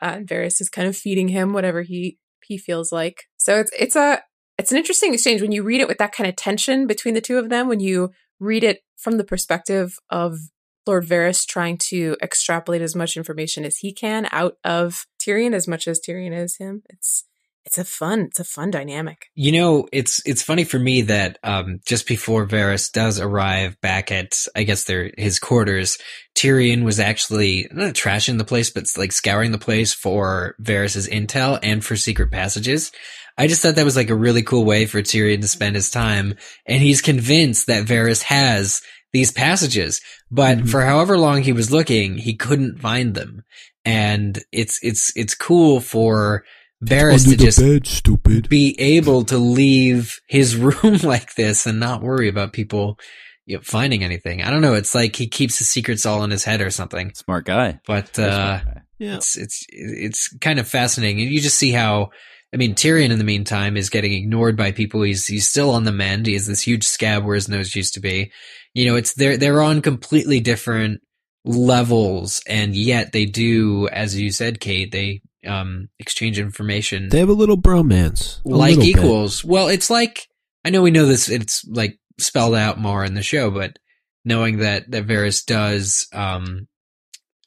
Uh, and Varys is kind of feeding him whatever he he feels like. So it's it's a it's an interesting exchange when you read it with that kind of tension between the two of them. When you read it from the perspective of Lord Varys trying to extrapolate as much information as he can out of Tyrion as much as Tyrion is him. It's it's a fun it's a fun dynamic. You know, it's it's funny for me that um, just before Varys does arrive back at I guess their his quarters, Tyrion was actually not trashing the place, but like scouring the place for Varys's intel and for secret passages. I just thought that was like a really cool way for Tyrion to spend his time, and he's convinced that Varys has these passages, but Mhm. for however long he was looking, he couldn't find them, and it's it's it's cool for Varys Under to just bed, stupid. be able to leave his room like this and not worry about people you know, finding anything. I don't know. It's like he keeps his secrets all in his head or something. Smart guy. But uh, guy. yeah. it's it's it's kind of fascinating. And you just see how. I mean, Tyrion in the meantime is getting ignored by people. He's he's still on the mend. He has this huge scab where his nose used to be. You know, it's they're they're on completely different levels, and yet they do, as you said, Kate, they um exchange information They have a little bromance. a like little bit. equals. Well, it's like I know we know this. It's like spelled out more in the show, but knowing that that Varys does um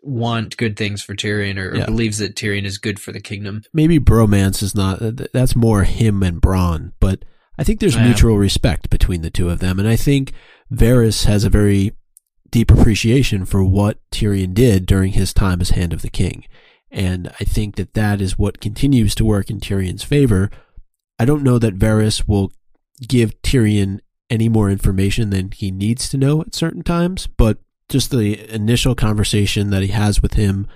want good things for Tyrion, or, or Yeah. believes that Tyrion is good for the kingdom. Maybe bromance is not. That's more him and Bronn, but I think there's Yeah. mutual respect between the two of them, and I think Varys has a very deep appreciation for what Tyrion did during his time as Hand of the King, and I think that that is what continues to work in Tyrion's favor. I don't know that Varys will give Tyrion any more information than he needs to know at certain times, but just the initial conversation that he has with him,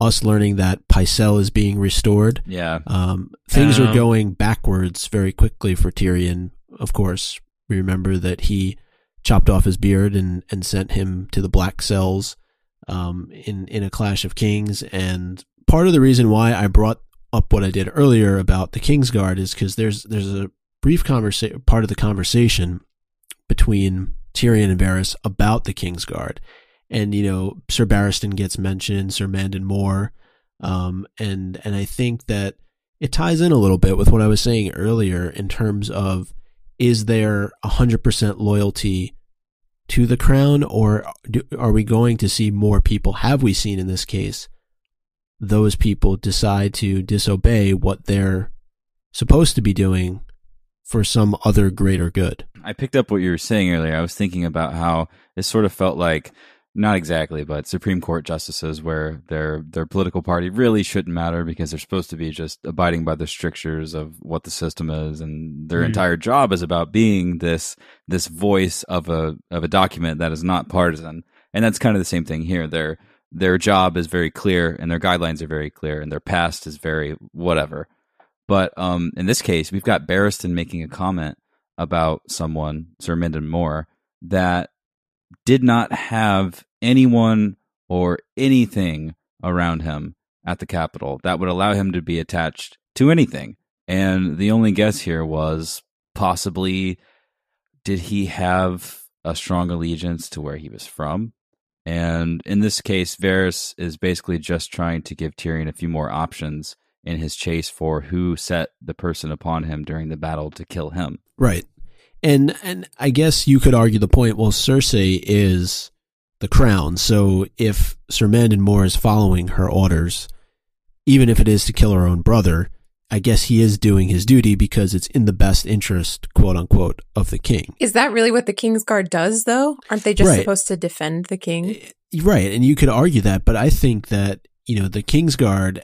us learning that Pycelle is being restored, Yeah. um, things are Um, going backwards very quickly for Tyrion. Of course, we remember that he chopped off his beard and, and sent him to the Black Cells um, in in a Clash of Kings. And part of the reason why I brought up what I did earlier about the Kingsguard is because there's there's a brief conversation part of the conversation between Tyrion and Varys about the Kingsguard. And you know, Sir Barristan gets mentioned, Sir Mandon Moore, um, and and I think that it ties in a little bit with what I was saying earlier in terms of is there hundred percent loyalty to the crown, or do, are we going to see more people? Have we seen in this case those people decide to disobey what they're supposed to be doing for some other greater good? I picked up what you were saying earlier. I was thinking about how it sort of felt like not exactly, but Supreme Court justices where their their political party really shouldn't matter because they're supposed to be just abiding by the strictures of what the system is and their Mm. entire job is about being this this voice of a of a document that is not partisan. And that's kind of the same thing here. Their their job is very clear and their guidelines are very clear and their past is very whatever. But um, in this case, we've got Barristan making a comment about someone, Sir Mandon Moore, that did not have anyone or anything around him at the Capitol that would allow him to be attached to anything. And the only guess here was possibly did he have a strong allegiance to where he was from? And in this case, Varys is basically just trying to give Tyrion a few more options in his chase for who set the person upon him during the battle to kill him. Right. And and I guess you could argue the point, well, Cersei is the crown. So if Sir Mandon Moore is following her orders, even if it is to kill her own brother, I guess he is doing his duty because it's in the best interest, quote unquote, of the king. Is that really what the King's Guard does, though? Aren't they just Right. supposed to defend the king? Eh, right. And you could argue that, but I think that, you know, the Kingsguard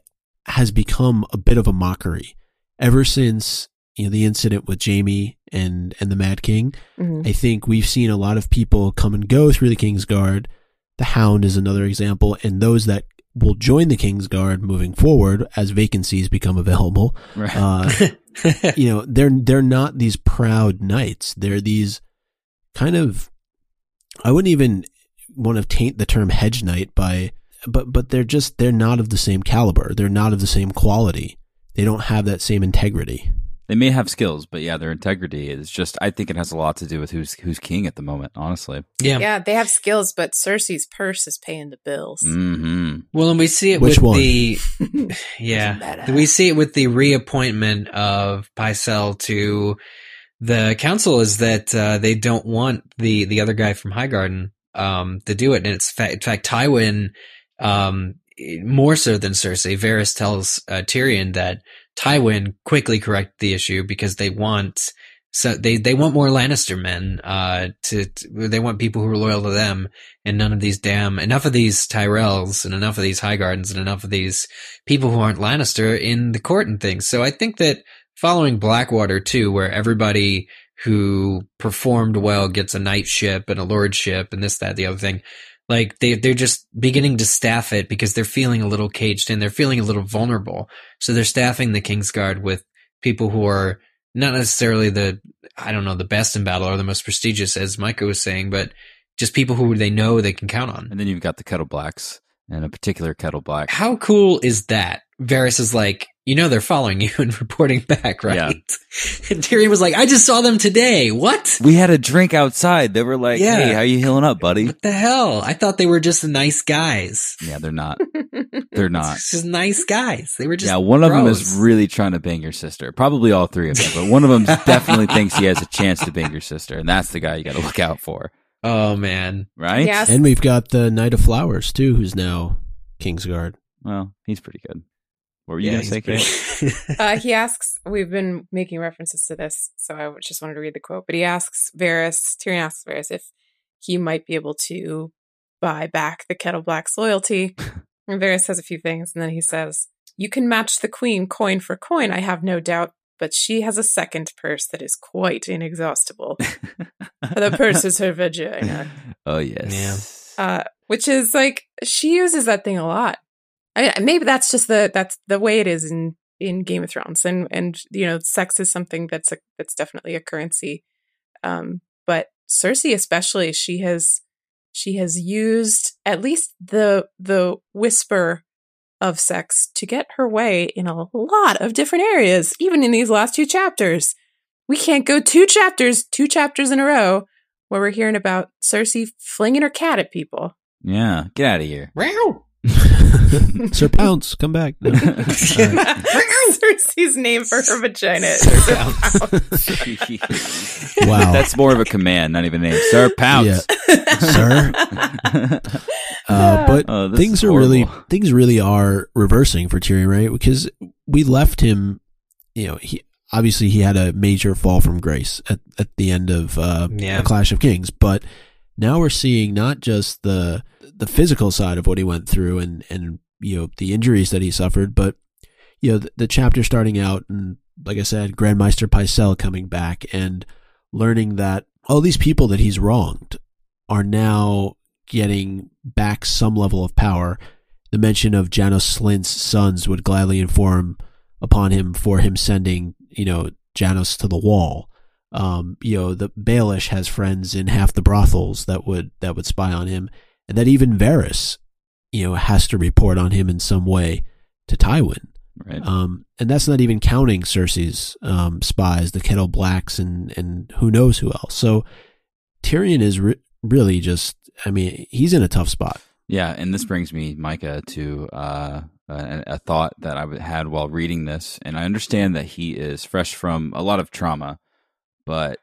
has become a bit of a mockery ever since, you know, the incident with Jaime and, and the Mad King. Mhm. I think we've seen a lot of people come and go through the King's Guard. The Hound is another example, and those that will join the King's Guard moving forward as vacancies become available. Right. Uh, you know, they're they're not these proud knights. They're these kind of I wouldn't even want to taint the term hedge knight by but but they're just they're not of the same caliber. They're not of the same quality. They don't have that same integrity. They may have skills, but yeah, their integrity is just. I think it has a lot to do with who's who's king at the moment. Honestly. yeah. Yeah, they have skills, but Cersei's purse is paying the bills. Hmm. Well, and we see it Which with one? the yeah, we see it with the reappointment of Pycelle to the council is that uh, they don't want the the other guy from Highgarden um, to do it, and it's fa- in fact Tywin um, more so than Cersei, Varys tells uh, Tyrion that Tywin quickly corrected the issue because they want so they they want more Lannister men. Uh, to, to, they want people who are loyal to them, and none of these damn enough of these Tyrells and enough of these Highgardens and enough of these people who aren't Lannister in the court and things. So I think that following Blackwater too, where everybody who performed well gets a knightship and a lordship and this that the other thing. Like they they're just beginning to staff it because they're feeling a little caged in. They're feeling a little vulnerable. So they're staffing the Kingsguard with people who are not necessarily the I don't know the best in battle or the most prestigious, as Micah was saying, but just people who they know they can count on. And then you've got the kettle blacks and a particular kettle black. How cool is that? Varys is like, you know, they're following you and reporting back, right? Yeah. And Tyrion was like, I just saw them today. What? We had a drink outside. They were like, yeah. Hey, how you healing up, buddy? What the hell? I thought they were just nice guys. Yeah, they're not. They're not. just nice guys. They were just. Yeah, one bros. of them is really trying to bang your sister. Probably all three of them, but one of them definitely thinks he has a chance to bang your sister, and that's the guy you got to look out for. Oh man, right? Yes. And we've got the Knight of Flowers too, who's now Kingsguard. Well, he's pretty good. What were you yeah, going to say, Kate? uh, he asks, we've been making references to this, so I just wanted to read the quote, but he asks Varys, Tyrion asks Varys if he might be able to buy back the Kettle Black's loyalty. and Varys says a few things, and then he says, You can match the queen coin for coin, I have no doubt, but she has a second purse that is quite inexhaustible. the purse is her vagina. Oh, yes. Yeah. Uh, which is like, she uses that thing a lot. I, mean, maybe that's just the that's the way it is in in Game of Thrones, and and you know, sex is something that's a, that's definitely a currency. Um, but Cersei, especially, she has she has used at least the the whisper of sex to get her way in a lot of different areas, even in these last two chapters. We can't go two chapters, two chapters in a row where we're hearing about Cersei flinging her cat at people. Yeah, get out of here. Wow. Sir Pounce, come back. No. Cersei's name for her vagina is Sir Pounce. wow. That's more of a command, not even a name. Sir Pounce. Yeah. Sir. Uh, but oh, things are really things really are reversing for Tyrion, right? Because we left him, you know, he obviously he had a major fall from grace at, at the end of uh, yeah. a Clash of Kings, but now we're seeing not just the the physical side of what he went through and and you know the injuries that he suffered, but you know the, the chapter starting out and like I said, Grand Maester Pycelle coming back and learning that all these people that he's wronged are now getting back some level of power. The mention of Janos Slynt's sons would gladly inform upon him for him sending, you know, Janos to the wall. Um, you know, the Baelish has friends in half the brothels that would that would spy on him and that even Varys, you know, has to report on him in some way to Tywin. Right. Um, and that's not even counting Cersei's um, spies, the Kettle Blacks, and and who knows who else. So Tyrion is re- really just, I mean, he's in a tough spot. Yeah, and this brings me, Micah, to uh, a, a thought that I had while reading this, and I understand that he is fresh from a lot of trauma, but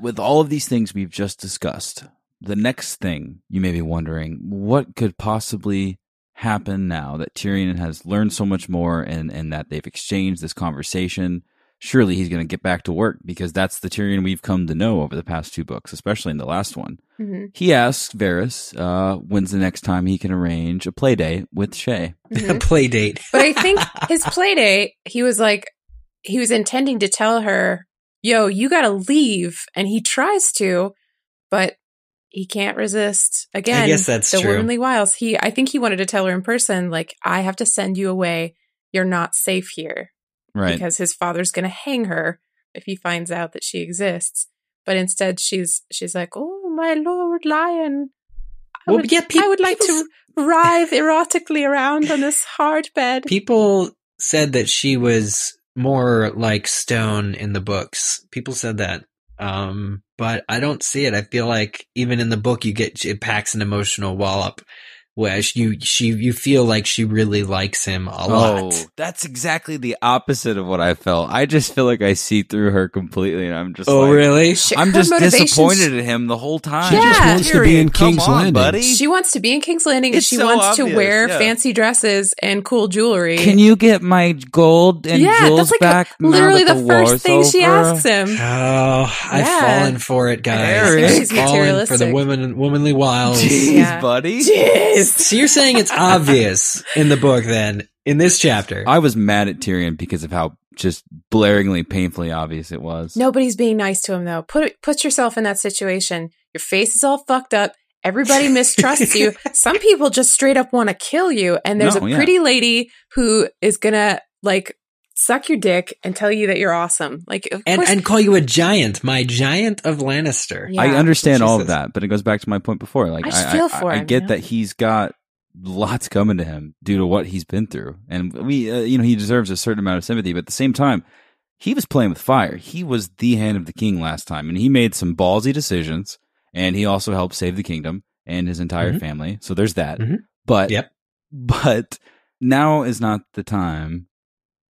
with all of these things we've just discussed, the next thing you may be wondering what could possibly happen now that Tyrion has learned so much more and, and that they've exchanged this conversation. Surely he's going to get back to work because that's the Tyrion we've come to know over the past two books, especially in the last one. Mm-hmm. He asks Varys uh, when's the next time he can arrange a play date with Shae. Mm-hmm. a play date. but I think his play date, he was like, he was intending to tell her, yo, you got to leave. And he tries to, but he can't resist again. I guess that's the true. womanly wiles. He, I think he wanted to tell her in person, like, I have to send you away. You're not safe here, right? Because his father's going to hang her if he finds out that she exists. But instead, she's she's like, "Oh, my lord lion, I well, would, yeah, pe- I would like to writhe erotically around on this hard bed." People said that she was more like Stone in the books. People said that. Um, but I don't see it. I feel like even in the book, you get it packs an emotional wallop where she, you she you feel like she really likes him a lot. Oh, that's exactly the opposite of what I felt. I just feel like I see through her completely, and I'm just Oh, like, really? She- I'm her just disappointed at him the whole time. She just wants to be in King's on, Landing. buddy. She wants to be in King's Landing and she so wants obvious, to wear yeah. fancy dresses and cool jewelry. Can you get my gold and yeah, jewels that's like back? a, literally now the, first war's thing she asks him. Oh, I've Yeah. fallen for it, guys. I've She's fallen for the materialistic. women, womanly wiles. Jeez, Yeah. buddy. Jeez. So you're saying it's obvious in the book then, in this chapter? I was mad at Tyrion because of how just blaringly, painfully obvious it was. Nobody's being nice to him though. Put put yourself in that situation. Your face is all fucked up. Everybody mistrusts you. Some people just straight up want to kill you. And there's No, a yeah. pretty lady who is gonna like suck your dick and tell you that you're awesome. Like of and course, and call you a giant, my giant of Lannister. Yeah. I understand She all says. of that, but it goes back to my point before. Like I just I, feel I- for I him, get you know? that he's got lots coming to him due to what he's been through, and we, uh, you know, he deserves a certain amount of sympathy. But at the same time, he was playing with fire. He was the hand of the king last time, and he made some ballsy decisions, and he also helped save the kingdom and his entire Mhm. family. So there's that. Mhm. But Yep. but now is not the time.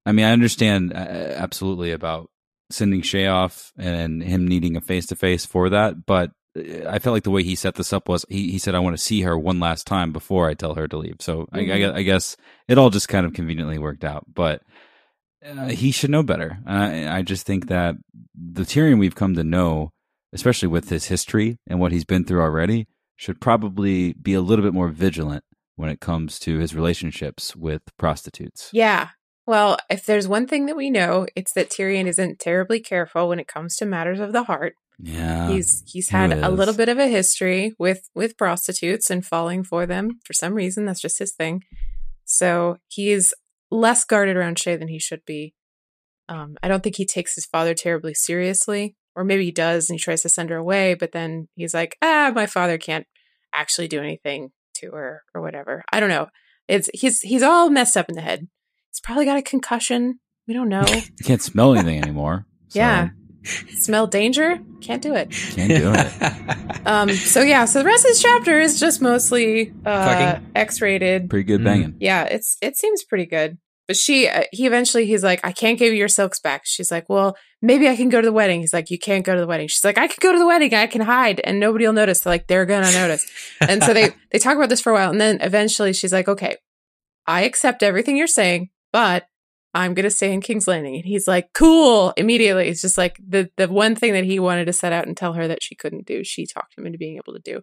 I mean, I understand uh, absolutely about sending Shae off and him needing a face to face for that, but uh, I felt like the way he set this up was he, he said, I want to see her one last time before I tell her to leave. So I, I, Mhm. guess- I guess it all just kind of conveniently worked out, but uh, he should know better. And I, I just think that the Tyrion we've come to know, especially with his history and what he's been through already, should probably be a little bit more vigilant when it comes to his relationships with prostitutes. Yeah. Well, if there's one thing that we know, it's that Tyrion isn't terribly careful when it comes to matters of the heart. Yeah. he's he's had a little bit of a history with with prostitutes and falling for them for some reason. That's just his thing. So he's less guarded around Shae than he should be. Um, I don't think he takes his father terribly seriously, or maybe he does and he tries to send her away, but then he's like, ah, my father can't actually do anything to her or whatever. I don't know. It's he's he's all messed up in the head. He's probably got a concussion. We don't know. Can't smell anything anymore. so Yeah. Smell danger? Can't do it. Can't do it. Um, so yeah, so the rest of this chapter is just mostly uh, X-rated. Pretty good Mm. banging. Yeah, it's it seems pretty good. But she, uh, he eventually, he's like, I can't give you your silks back. She's like, well, maybe I can go to the wedding. He's like, you can't go to the wedding. She's like, I can go to the wedding. I can hide, and nobody will notice. They're like, they're gonna notice. And so they they talk about this for a while, and then eventually she's like, okay, I accept everything you're saying, but I'm gonna stay in King's Landing. And he's like, cool. Immediately, it's just like the the one thing that he wanted to set out and tell her that she couldn't do. She talked him into being able to do.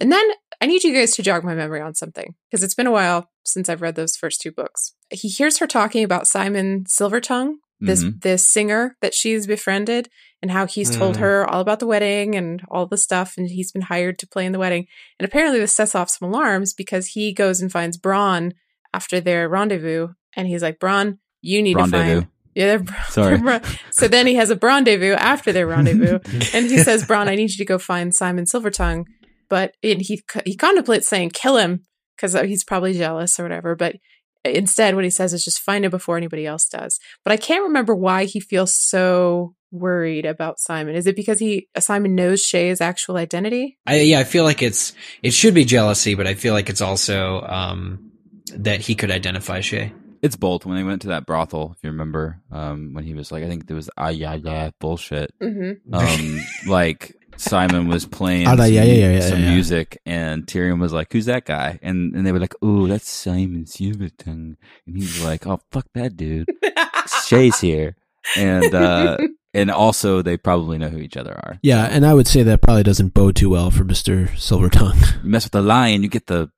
And then I need you guys to jog my memory on something because it's been a while since I've read those first two books. He hears her talking about Simon Silvertongue, this Mhm. this singer that she's befriended, and how he's told Mm. her all about the wedding and all the stuff, and he's been hired to play in the wedding. And apparently, this sets off some alarms because he goes and finds Bronn after their rendezvous, and he's like, "Bronn, you need Rendezvous. to find." Yeah, they're, Sorry. they're- so then he has a rendezvous after their rendezvous, and he says, "Bronn, I need you to go find Simon Silvertongue." But and he he contemplates saying, "Kill him," because he's probably jealous or whatever. But instead, what he says is just find him before anybody else does. But I can't remember why he feels so worried about Simon. Is it because he Simon knows Shae's actual identity? I, yeah, I feel like it's it should be jealousy, but I feel like it's also um, that he could identify Shae. It's both. When they went to that brothel, if you remember, um, when he was like, I think there was ah yeah yeah bullshit. Mm-hmm. Um, like Simon was playing Ah, some, yeah, yeah, yeah, yeah, some yeah. music, and Tyrion was like, "Who's that guy?" And and they were like, "Oh, that's Simon Silvertongue," and he's like, "Oh, fuck that dude." Shae's here, and uh, and also they probably know who each other are. Yeah, and I would say that probably doesn't bode too well for Mister Silvertongue. You mess with the lion, you get the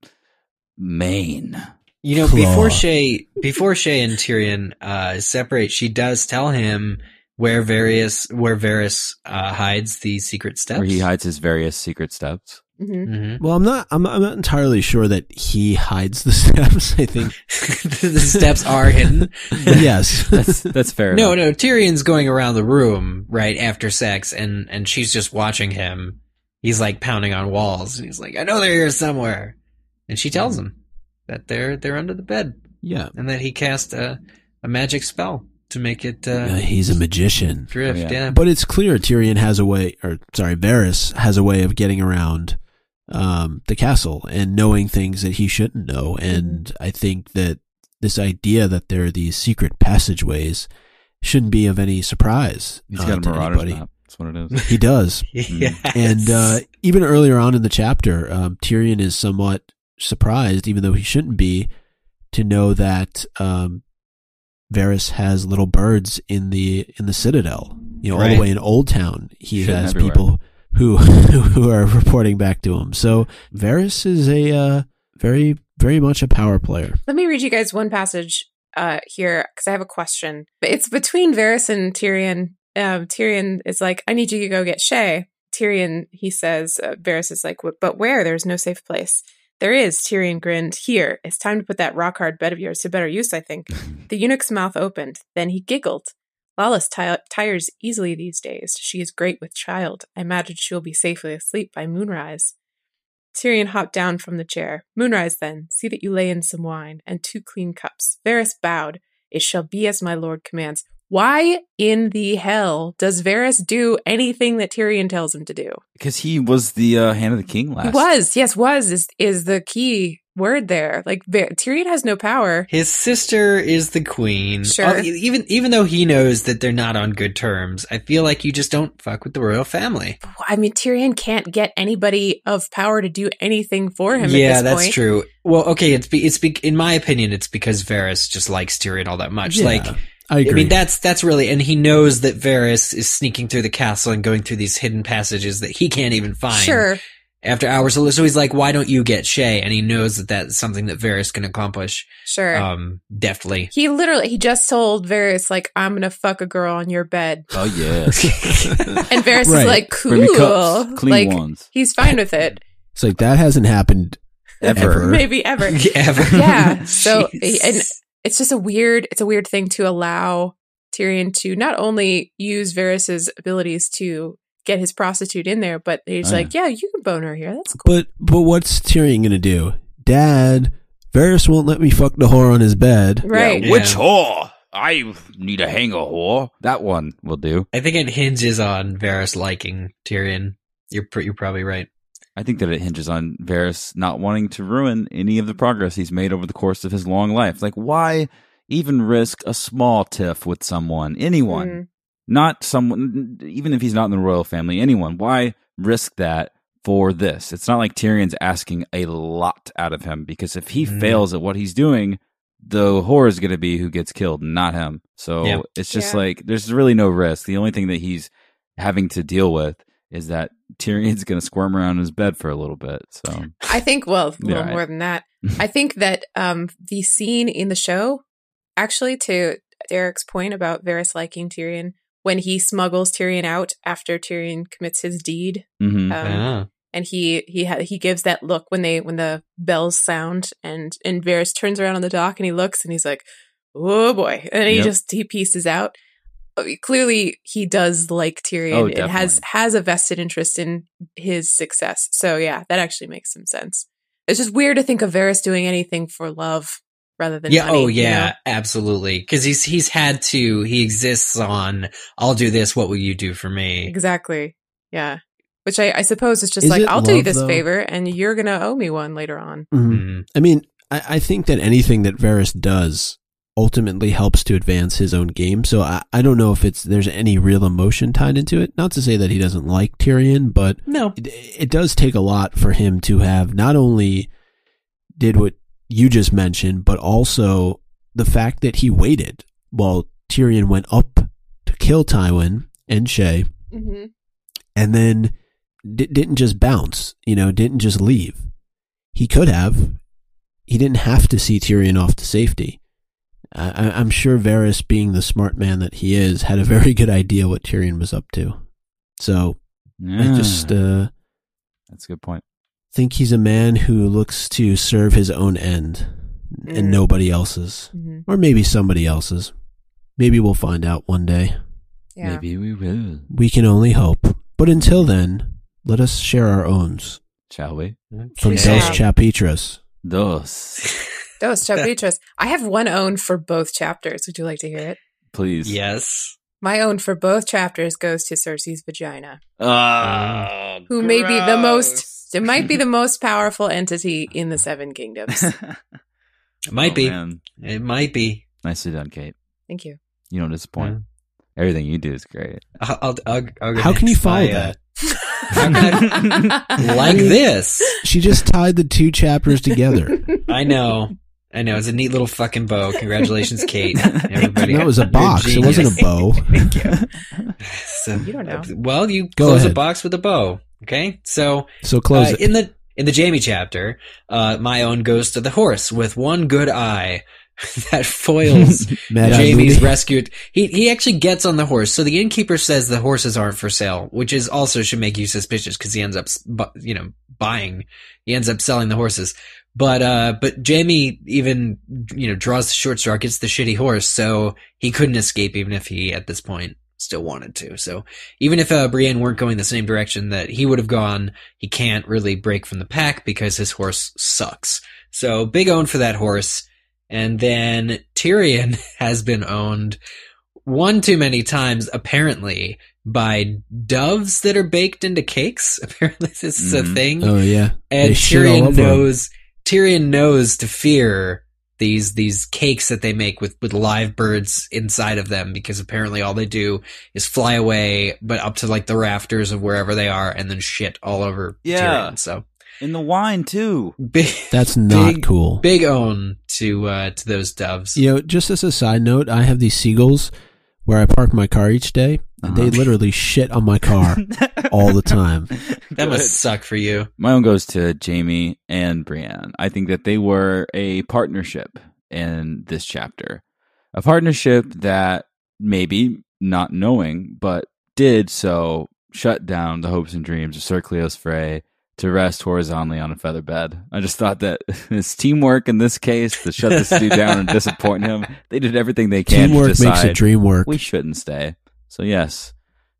mane. You know, Claw. before Shae before Shae and Tyrion uh, separate, she does tell him where various where Varys uh, hides the secret steps. where he hides his various secret steps. hmm hmm Well, I'm not. I'm, I'm not entirely sure that he hides the steps. I think the steps are hidden. yes. That's that's fair. No, enough. no. Tyrion's going around the room right after sex, and and she's just watching him. He's like pounding on walls, and he's like, "I know they're here somewhere." And she tells him that they're they're under the bed, Yeah. and that he cast a a magic spell to make it uh, Uh, he's a magician. drift. Yeah. Yeah, But it's clear Tyrion has a way, or sorry, Varys has a way of getting around um, the castle and knowing things that he shouldn't know. And I think that this idea that there are these secret passageways shouldn't be of any surprise. He's uh, got a to marauder's anybody. map. That's what it is. He does. Yes. And uh, even earlier on in the chapter, um, Tyrion is somewhat surprised, even though he shouldn't be, to know that um, Varys has little birds in the in the citadel. You know, all the way in Old Town, he Shitting has everywhere. people who who are reporting back to him. So Varys is a uh, very very much a power player. Let me read you guys one passage uh, here because I have a question. It's between Varys and Tyrion. Um, Tyrion is like, "I need you to go get Shae." Tyrion, he says, uh, Varys is like, "But- "But where? There's no safe place." There is. Tyrion grinned. Here, it's time to put that rock hard bed of yours to better use. I think. The eunuch's mouth opened. Then he giggled. Lollys ti- tires easily these days. She is great with child. I imagine she will be safely asleep by moonrise. Tyrion hopped down from the chair. Moonrise, then, see that you lay in some wine and two clean cups. Varys bowed. It shall be as my lord commands. Why in the hell does Varys do anything that Tyrion tells him to do? Because he was the uh, hand of the king last. Was, yes, was is is the key word there. Like Var- Tyrion has no power. His sister is the queen. Sure. Uh, Even even though he knows that they're not on good terms, I feel like you just don't fuck with the royal family. I mean, Tyrion can't get anybody of power to do anything for him. yeah, at this that's point. true. Well, okay, it's be, it's be, in my opinion, it's because Varys just likes Tyrion all that much. Yeah, Like, I agree. I mean, that's that's really, and he knows that Varys is sneaking through the castle and going through these hidden passages that he can't even find. Sure, After hours, so he's like, "Why don't you get Shae?" And he knows that that's something that Varys can accomplish, sure. um, deftly. he literally he just told Varys like, "I'm gonna fuck a girl on your bed," Oh yeah. and Varys Right. is like, "Cool." cups, clean like ones. he's fine with it. it's like that hasn't happened Ever. ever. maybe ever. Ever. Yeah, so- Jeez. and- It's just a weird. It's a weird thing to allow Tyrion to not only use Varys's abilities to get his prostitute in there, but he's Oh, like, "Yeah, you can bone her here. That's cool." But but what's Tyrion gonna do? Dad, Varys won't let me fuck the whore on his bed. Right. Yeah. Which whore? I need a hanger whore. That one will do. I think it hinges on Varys liking Tyrion. You're pr- you're probably right. I think that it hinges on Varys not wanting to ruin any of the progress he's made over the course of his long life. Like, why even risk a small tiff with someone, anyone, Mm. not someone, even if he's not in the royal family, anyone? Why risk that for this? It's not like Tyrion's asking a lot out of him because if he Mhm. fails at what he's doing, the whore is going to be who gets killed, not him. So Yeah. it's just Yeah. like there's really no risk. The only thing that he's having to deal with is that Tyrion's going to squirm around in his bed for a little bit. So I think, well, a little Yeah, I- more than that. I think that um, the scene in the show, actually, to Derek's point about Varys liking Tyrion, when he smuggles Tyrion out after Tyrion commits his deed, mhm. um, Ah. and he he ha- he gives that look when they when the bells sound, and and Varys turns around on the dock and he looks and he's like, "Oh boy!" and he Yep. just he pieces out. I mean, Clearly, he does like Tyrion Oh, and has has a vested interest in his success. So yeah, that actually makes some sense. It's just weird to think of Varys doing anything for love rather than yeah. money, oh, you yeah. know? Absolutely. Because he's he's had to. He exists on. I'll do this. What will you do for me? exactly. Yeah, which I, I suppose is just Is like I'll do you this though? favor, and you're gonna owe me one later on. Mhm. Mm. I mean, I, I think that anything that Varys does ultimately helps to advance his own game. So I, I don't know if it's there's any real emotion tied into it. Not to say that he doesn't like Tyrion, but No. it, it does take a lot for him to have not only did what you just mentioned, but also the fact that he waited while Tyrion went up to kill Tywin and Shae, Mm-hmm. and then di- didn't just bounce, you know, didn't just leave. He could have. He didn't have to see Tyrion off to safety. I, I- I'm sure Varys, being the smart man that he is, had a very good idea what Tyrion was up to. So I just uh, that's a good point. think he's a man who looks to serve his own end and Mm. nobody else's, Mm-hmm. or maybe somebody else's. Maybe we'll find out one day. Yeah. Maybe we will. We can only hope. But until then, let us share our owns Shall we? from Yeah. Dos Chapitras. Dos. Those Beatrice. I have one own for both chapters. Would you like to hear it? Please. Yes. My own for both chapters goes to Cersei's vagina, Oh, who may be the most It might be the most powerful entity in the Seven Kingdoms. It might Oh, be. man. It might be. Nicely done, Kate. Thank you. You don't disappoint. Mm. Everything you do is great. I'll, I'll, I'll, I'll go How can you next. follow My, uh, that? like this. She just tied the two chapters together. I know. I know. It's a neat little fucking bow. Congratulations, Kate. Everybody. That was a box. It wasn't a bow. Thank you. So- You don't know. Well, you Go close a box with a bow. Okay. So, So close uh, it. in the, in the Jaime chapter, uh, my own goes to the horse with one good eye that foils Jaime's Moody. rescued. He he actually gets on the horse. So the innkeeper says the horses aren't for sale, which is also should make you suspicious because he ends up, bu- you know, buying. He ends up selling the horses. But uh, but Jaime even you know draws the short straw, gets the shitty horse, so he couldn't escape even if he at this point still wanted to. So even if uh, Brienne weren't going the same direction that he would have gone, he can't really break from the pack because his horse sucks. So big own for that horse. And then Tyrion has been owned one too many times, apparently, by doves that are baked into cakes. Apparently, this is a Mhm. thing. Oh yeah. and they Tyrion over him. Knows Tyrion knows to fear these these cakes that they make with with live birds inside of them because apparently all they do is fly away, but up to like the rafters of wherever they are, and then shit all over Yeah. Tyrion. So In the wine too. big That's not Big- cool. big own to uh to those doves. You know, just as a side note, I have these seagulls where I park my car each day. They Uh-huh. literally shit on my car all the time. That must suck for you. My own goes to Jaime and Brienne. I think that they were a partnership in this chapter. A partnership that maybe not knowing, but did so shut down the hopes and dreams of Sir Cleos Frey to rest horizontally on a feather bed. I just thought that it's teamwork in this case to shut this dude down and disappoint him. They did everything they can to Teamwork decide makes a dream work. we shouldn't stay. So yes,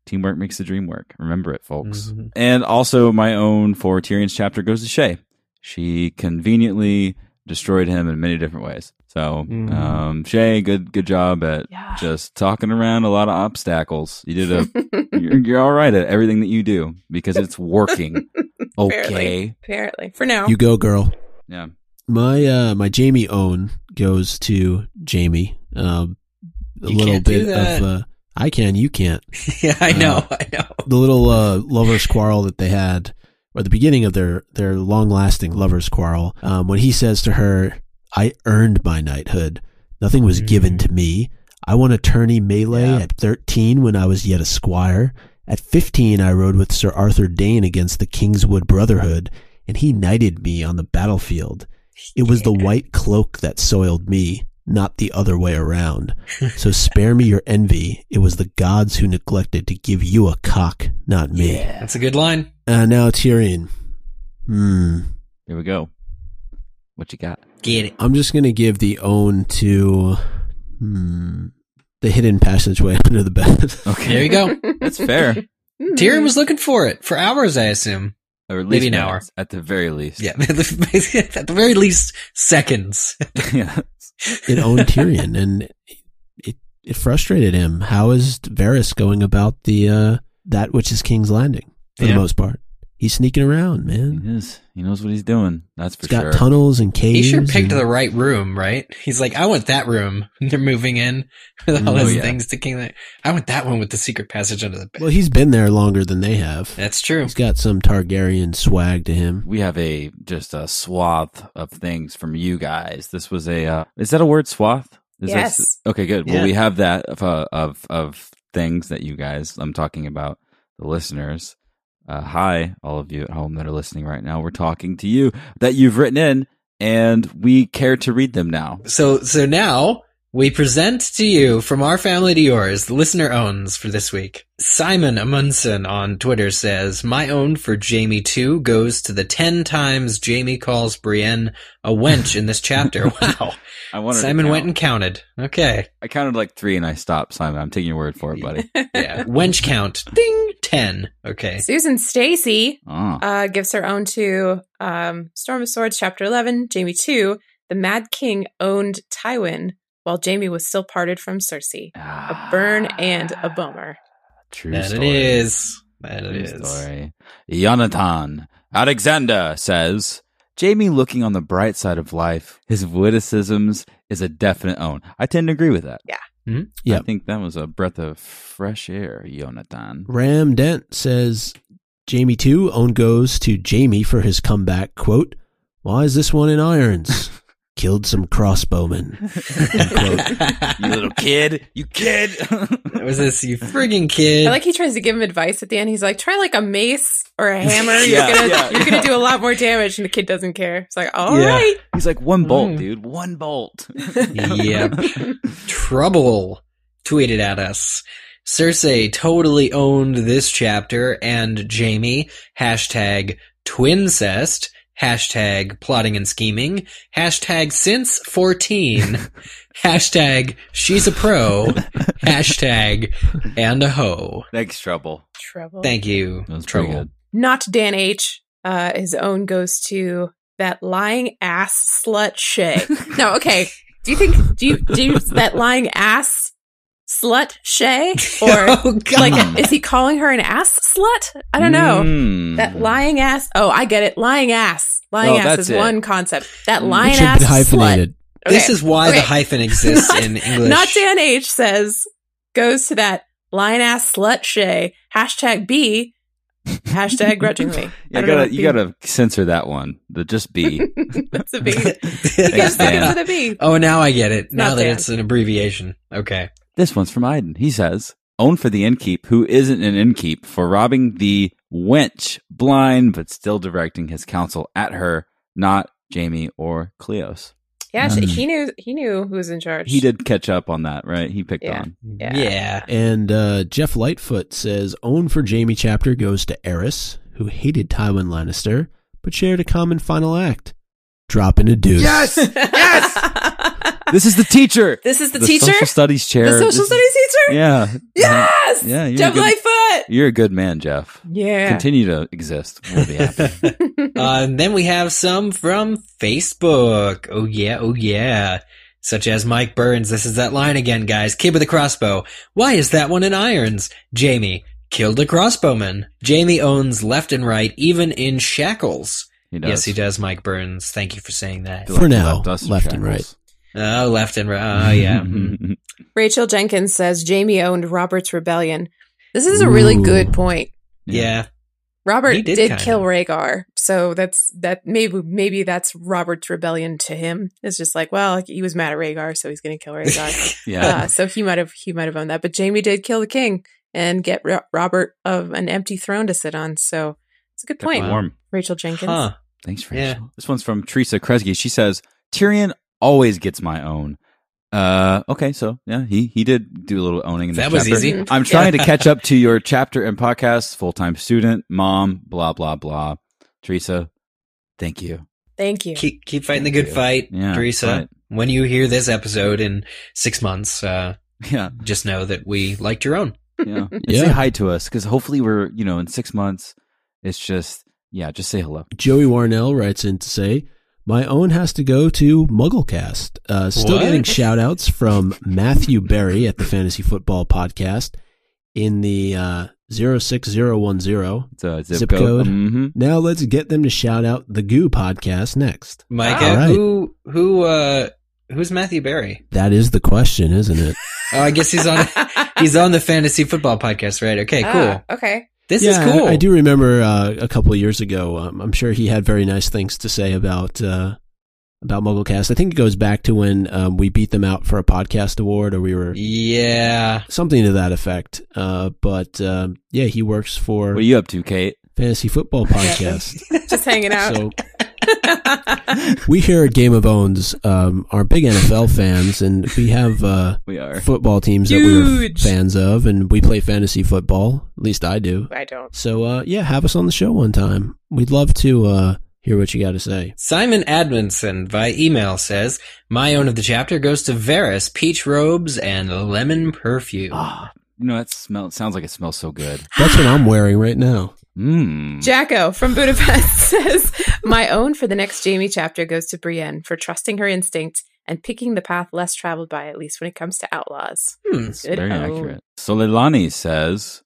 teamwork makes the dream work. Remember it, folks. Mhm. And also, my own for Tyrion's chapter goes to Shae. She conveniently destroyed him in many different ways. So, Mhm. um, Shae, good good job at Yeah. just talking around a lot of obstacles. You did a you're, you're all right at everything that you do because it's working. Okay, Apparently. Apparently. For now. You go, girl. yeah. My uh my Jaime own goes to Jaime. Um a You little bit of uh I can, you can't. yeah, I know, I know. The little uh lovers quarrel that they had or the beginning of their their long lasting lovers quarrel, um when he says to her, I earned my knighthood. Nothing was given Mm. to me. I won a tourney melee Yeah. at 13 when I was yet a squire. At 15, I rode with Sir Arthur Dayne against the Kingswood Brotherhood, and he knighted me on the battlefield. It was the white cloak that soiled me, not the other way around. So spare me your envy. It was the gods who neglected to give you a cock, not me. That's a good line. Uh, now Tyrion. Hmm. Here we go. What you got? Get it. I'm just gonna give the own to hmm, the hidden passageway under the bed. Okay, There you go. That's fair. Hmm. Tyrion was looking for it for hours, I assume. Or at Maybe an hour. minutes, at the very least. Yeah, at the very least, seconds. yeah. it owned Tyrion, and it it frustrated him. How is Varys going about the uh, that which is King's Landing for Yeah. the most part? He's sneaking around, man. He is. He knows what he's doing. That's for He's got sure. tunnels and caves. He caves. sure picked and- the right room, right? He's like, I want that room. They're moving in with all Oh, his yeah. things to King. Land- I want that one with the secret passage under the bed. Well, he's been there longer than they have. That's true. He's got some Targaryen swag to him. we have a just a swath of things from you guys. This was a uh, is that a word swath? Is that- Yes. okay, good. Yeah. Well, we have that of uh, of of things that you guys. I'm talking about the listeners. Uh, hi, all of you at home that are listening right now. We're talking to you that you've written in, and we care to read them now. So, so now we present to you from our family to yours, the listener owns for this week. Simon Amundsen on Twitter says, my own for Jaime 2 goes to the 10 times Jaime calls Brienne a wench in this chapter. Wow. I wanted Simon went and counted. Okay. I counted like three, and I stopped. Simon, I'm taking your word for it, buddy. Yeah. wench count. Ding. 10. Okay. Susan Stacy Ah, uh, gives her own to um, Storm of Swords, Chapter 11, Jaime 2. The Mad King owned Tywin while Jaime was still parted from Cersei. A burn and a bummer. True That story. it is. That True it is. story. Jonathan Alexander says, Jaime looking on the bright side of life, his witticisms is a definite own. I tend to agree with that. Yeah. Mhm. Yeah. I think that was a breath of fresh air, Jonathan. Ram Dent says Jaime too. Own goes to Jaime for his comeback. Quote: Why is this one in irons? Killed some crossbowmen. you little kid, you kid. What was this, you friggin' kid? I like he tries to give him advice at the end. He's like, try like a mace or a hammer. You're Yeah, gonna yeah, you're gonna do a lot more damage, and the kid doesn't care. It's like, all Yeah. right. He's like one bolt, Mm. dude, one bolt. yep. Trouble tweeted at us. Cersei totally owned this chapter and Jaime. Hashtag twincest. Hashtag plotting and scheming. Hashtag since 14. Hashtag she's a pro. Hashtag and a hoe. Thanks, trouble. Trouble. Thank you. That was pretty Trouble. Not Dan H. Uh, his own goes to that lying ass slut Shae. no, okay. Do you think do you do you, that lying ass slut Shae or oh, God. like is he calling her an ass slut? I don't know. Mm. That lying ass. Oh, I get it. Lying ass. Lying Oh, ass is it. one concept. That lying ass hyphenated. Slut. this is why the hyphen exists Not- in English. Not Dan H says goes to that lying ass slut Shae. Hashtag B. Hashtag grudgingly. Yeah, I you gotta if you B- gotta censor that one. The just B. That's a B. He gives, Thanks, Dan. gives it a B. Oh, now I get it. Now Not that Dan. it's an abbreviation. Okay. This one's from Iden. He says, Own for the innkeep who isn't an innkeep for robbing the wench blind but still directing his counsel at her, not Jaime or Cleos. Yeah, Um, he knew he knew who was in charge. He did catch up on that, right? He picked Yeah. on. Yeah. Yeah. And uh, Jeff Lightfoot says own for Jaime chapter goes to Aerys, who hated Tywin Lannister, but shared a common final act. Dropping a deuce. Yes! Yes. this is the teacher. this is the, the teacher. social studies chair. the social This is- studies teacher. Yeah. Yes. Yeah, you're Jeff a good- Lightfoot. You're a good man, Jeff. Yeah. Continue to exist. We'll be happy. Uh, and then we have some from Facebook. Oh yeah, oh yeah. Such as Mike Burns. This is that line again, guys. Kid with a crossbow. Why is that one in irons? Jaime. Killed a crossbowman. Jaime owns left and right, even in shackles. He does. Yes, he does, Mike Burns. Thank you for saying that. Feel For like now, left us left and right. Oh, left and right. Oh, yeah. Mm. Rachel Jenkins says Jaime owned Robert's rebellion. This is a really Ooh. good point. yeah. Robert He did, did kill Rhaegar, so that's that. Maybe maybe that's Robert's rebellion to him. It's just like, well, he was mad at Rhaegar, so he's going to kill Rhaegar. Yeah. uh, so he might have he might have owned that. But Jaime did kill the king and get Robert of an empty throne to sit on. So it's a good point, warm. Rachel Jenkins. Huh. Thanks, Yeah. Rachel. This one's from Teresa Kresge. She says, Tyrion always gets my own. Uh, okay, so yeah, he he did do a little owning in this That was chapter. easy. I'm trying to catch up to your chapter and podcast, full time student, mom, blah blah blah. Teresa, thank you. Thank you. Keep, keep fighting the good you. fight, Yeah, Teresa. right. When you hear this episode in six months, uh, Yeah, just know that we liked your own. yeah. Yeah. Say hi to us because hopefully we're you know in six months. It's just yeah, just say hello. Joey Warnell writes in to say, My own has to go to Mugglecast. Uh, still What? getting shout outs from Matthew Berry at the Fantasy Football Podcast in the uh, 06010. It's a zip, Zip code. code. hmm Now let's get them to shout out the Goo Podcast next. Micah, All right. who who uh who's Matthew Berry? That is the question, isn't it? Oh, I guess he's on he's on the fantasy football podcast, right? Okay, cool. Ah, okay. This yeah, is cool. I, I do remember uh, a couple of years ago. Um, I'm sure he had very nice things to say about uh, about Mugglecast. I think it goes back to when um, we beat them out for a podcast award, or we were Yeah. something to that effect. Uh, but um, yeah, he works for What are you up to, Kate? Fantasy Football Podcast. Just hanging out. so we here at Game of Owns um, are big NFL fans, and we have uh, We are. football teams that we're fans of, and we play fantasy football. At least I do. I don't. So uh, yeah, have us on the show one time. We'd love to uh, hear what you got to say. Simon Admonson via email says, My own of the chapter goes to Varys, peach robes, and lemon perfume. Ah, you know that smell. It sounds like it smells so good. That's what I'm wearing right now. Mmm. Jacko from Budapest says, My own for the next Jaime chapter goes to Brienne for trusting her instinct and picking the path less traveled by, at least when it comes to outlaws. Hmm. That's Good very own. accurate. Solilani says,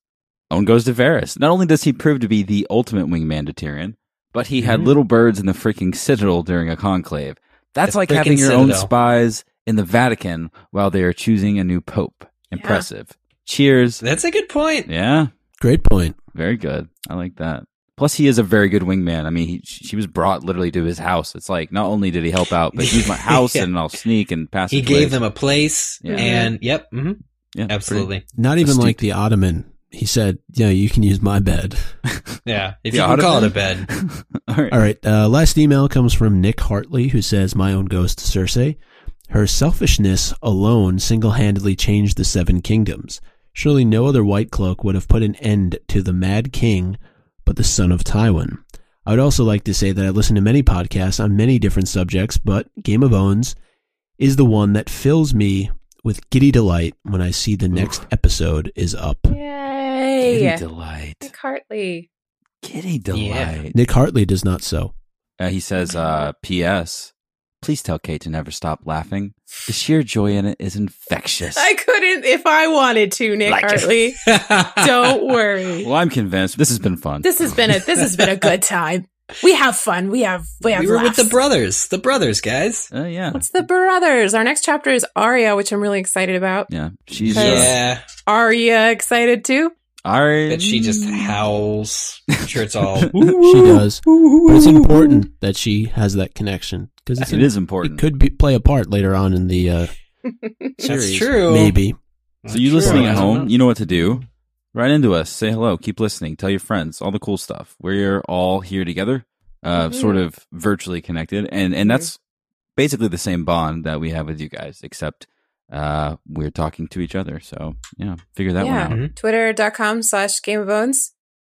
Own goes to Varys. Not only does he prove to be the ultimate wingman to Tyrion, but he had Mhm. little birds in the freaking citadel during a conclave. That's The like having your own spies in the Vatican while they are choosing a new pope. Impressive. Cheers. That's a good point. Yeah, Great point. Very good. I like that. Plus, he is a very good wingman. I mean, he, she was brought literally to his house. It's like not only did he help out, but he's my house, Yeah. and I'll sneak and pass. He gave them a place, Yeah. and yep, hmm yeah, absolutely, Not even Astute. like the Ottoman. He said, "Yeah, you can use my bed." yeah. If The you can call it a bed, All right. All right. Uh, last email comes from Nick Hartley, who says, "My own ghost, Cersei. Her selfishness alone single-handedly changed the Seven Kingdoms. Surely no other White Cloak would have put an end to the Mad King, but the son of Tywin. I would also like to say that I listen to many podcasts on many different subjects, but Game of Owns is the one that fills me with giddy delight when I see the next episode is up." Yay! Giddy delight. Nick Hartley. Kitty delight. Nick Hartley does not so. Uh, he says, uh, P.S. Please tell Kate to never stop laughing. The sheer joy in it is infectious. I couldn't if I wanted to, Nick Like- Hartley. Don't worry. well, I'm convinced. This has been fun. This has been a this has been a good time. We have fun. We have we have we were laughs. with the brothers, the brothers, guys. Uh, yeah. What's the brothers? Our next chapter is Arya, which I'm really excited about. Yeah. She's, uh, Yeah, Arya excited too? Ari- that she just howls. I'm sure it's all. She does. But it's important that she has that connection because It is important. It could be, play a part later on in the uh, That's series. true. Maybe. So you True. listening at home, know. you know what to do. Write into us. Say hello. Keep listening. Tell your friends. All the cool stuff. We're all here together, uh, Mhm. sort of virtually connected, and and that's basically the same bond that we have with you guys, except uh, we're talking to each other. So yeah, figure that Yeah. one out. Mhm. Twitter.com slash Game of Bones,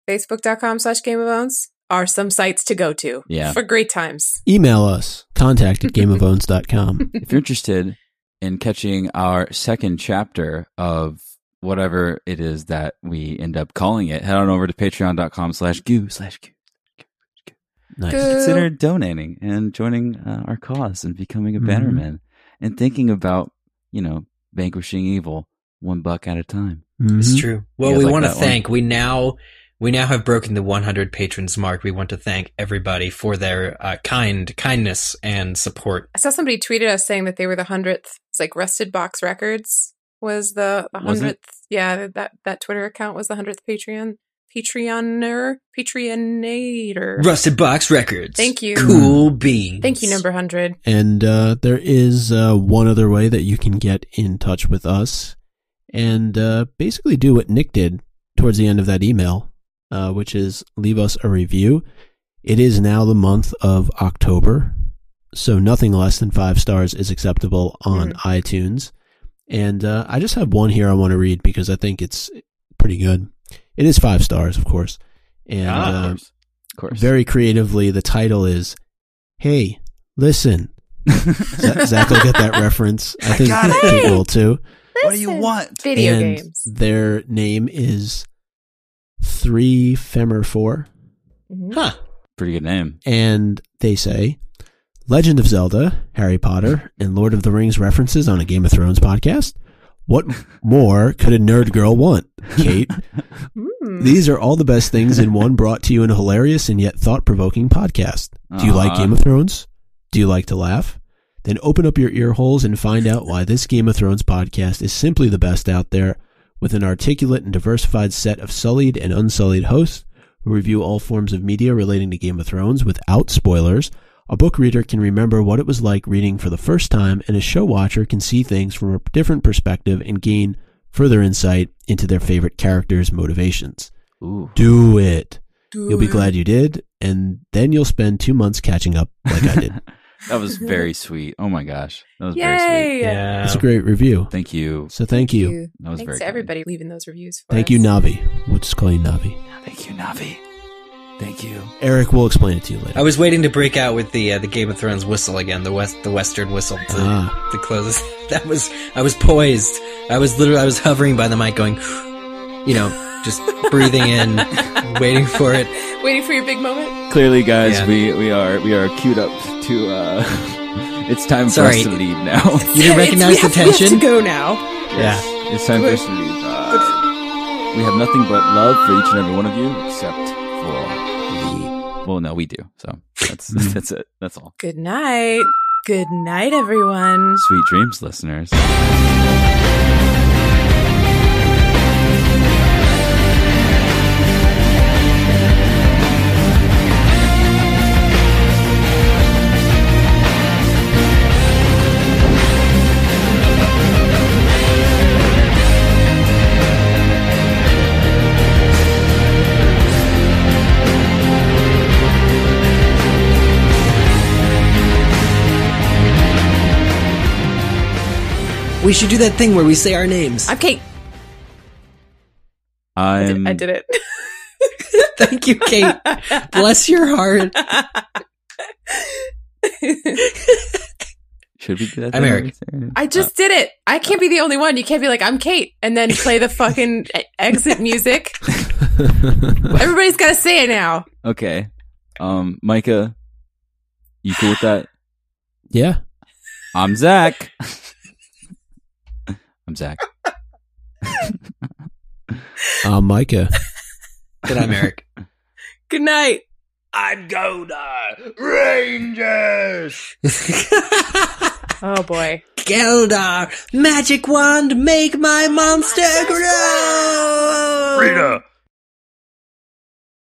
Facebook.com slash Game of Bones are some sites to go to. Yeah. For great times. Email us. Contact at gameofbones.com. if you're interested in catching our second chapter of whatever it is that we end up calling it, head on over to patreon.com slash goo slash goo. Nice. Good. Consider donating and joining uh, our cause and becoming a Mhm. bannerman and thinking about, you know, vanquishing evil one buck at a time. It's Mhm. true. Well, we like want to that one? thank. We now we now have broken the 100 patrons mark. We want to thank everybody for their uh, kind kindness and support. I saw somebody tweeted us saying that they were the hundredth. It's like Rusted Box Records was the the Was it? hundredth. Yeah, that that Twitter account was the hundredth Patreon Patreoner Patreonator. Rusted Box Records. Thank you. Cool beans. Thank you, number hundred. And uh, there is uh, one other way that you can get in touch with us and uh, basically do what Nick did towards the end of that email, uh, which is leave us a review. It is now the month of October, so nothing less than five stars is acceptable on iTunes. And uh, I just have one here I want to read because I think it's pretty good. It is five stars, of course. And Ah, of uh, course. Of course. very creatively, the title is "Hey, listen." Zach will get that reference. I think got will too. What do you want? Video and games. their name is Three Femmer Four, Mhm. Huh. Pretty good name. and they say Legend of Zelda, Harry Potter, and Lord of the Rings references on a Game of Thrones podcast. What more could a nerd girl want, Kate? Mm. These are all the best things in one brought to you in a hilarious and yet thought provoking podcast. Do you like Game of Thrones? Do you like to laugh? Then open up your ear holes and find out why this Game of Thrones podcast is simply the best out there with an articulate and diversified set of sullied and unsullied hosts who review all forms of media relating to Game of Thrones without spoilers. A book reader can remember what it was like reading for the first time, and a show watcher can see things from a different perspective and gain further insight into their favorite characters' motivations. Ooh. Do it. You'll be glad you did, and then you'll spend two months catching up like I did. That was very sweet. Oh my gosh. That was very sweet. Yeah. It's a great review. Thank you. So thank you. That was Thanks very to kind. everybody leaving those reviews. For Thank us. you, Navi. We'll just call you Navi. Thank you, Navi. Thank you. Eric we'll explain it to you later. I was waiting to break out with the uh, the Game of Thrones whistle again, the west the western whistle to, Ah. to close this. That was I was poised. I was literally I was hovering by the mic, going, you know, just breathing in, waiting for it. Waiting for your big moment. Clearly, guys, Yeah. we, we are we are queued up to. uh It's time for us to leave now. You didn't recognize the have- we have tension. to go now. Yeah. It's time for us to leave. Uh, we have nothing but love for each and every one of you, except for the Well, no, we do. So that's that's it. That's all. Good night. Good night, everyone. Sweet dreams, listeners. We should do that thing where we say our names. I'm Kate. I did, I'm. I did it. Thank you, Kate. Bless your heart. Should we do that? I'm? Eric. I just did it. I can't be the only one. You can't be like, I'm Kate, and then play the fucking exit music. Everybody's got to say it now. Okay. Um, Micah, you cool with that? yeah. I'm Zach. I'm Zach. Uh, Micah. Good I'm Eric. Good night. I'd go to Rangers. Oh boy. Goldar, magic wand, make my monster grow. Rita,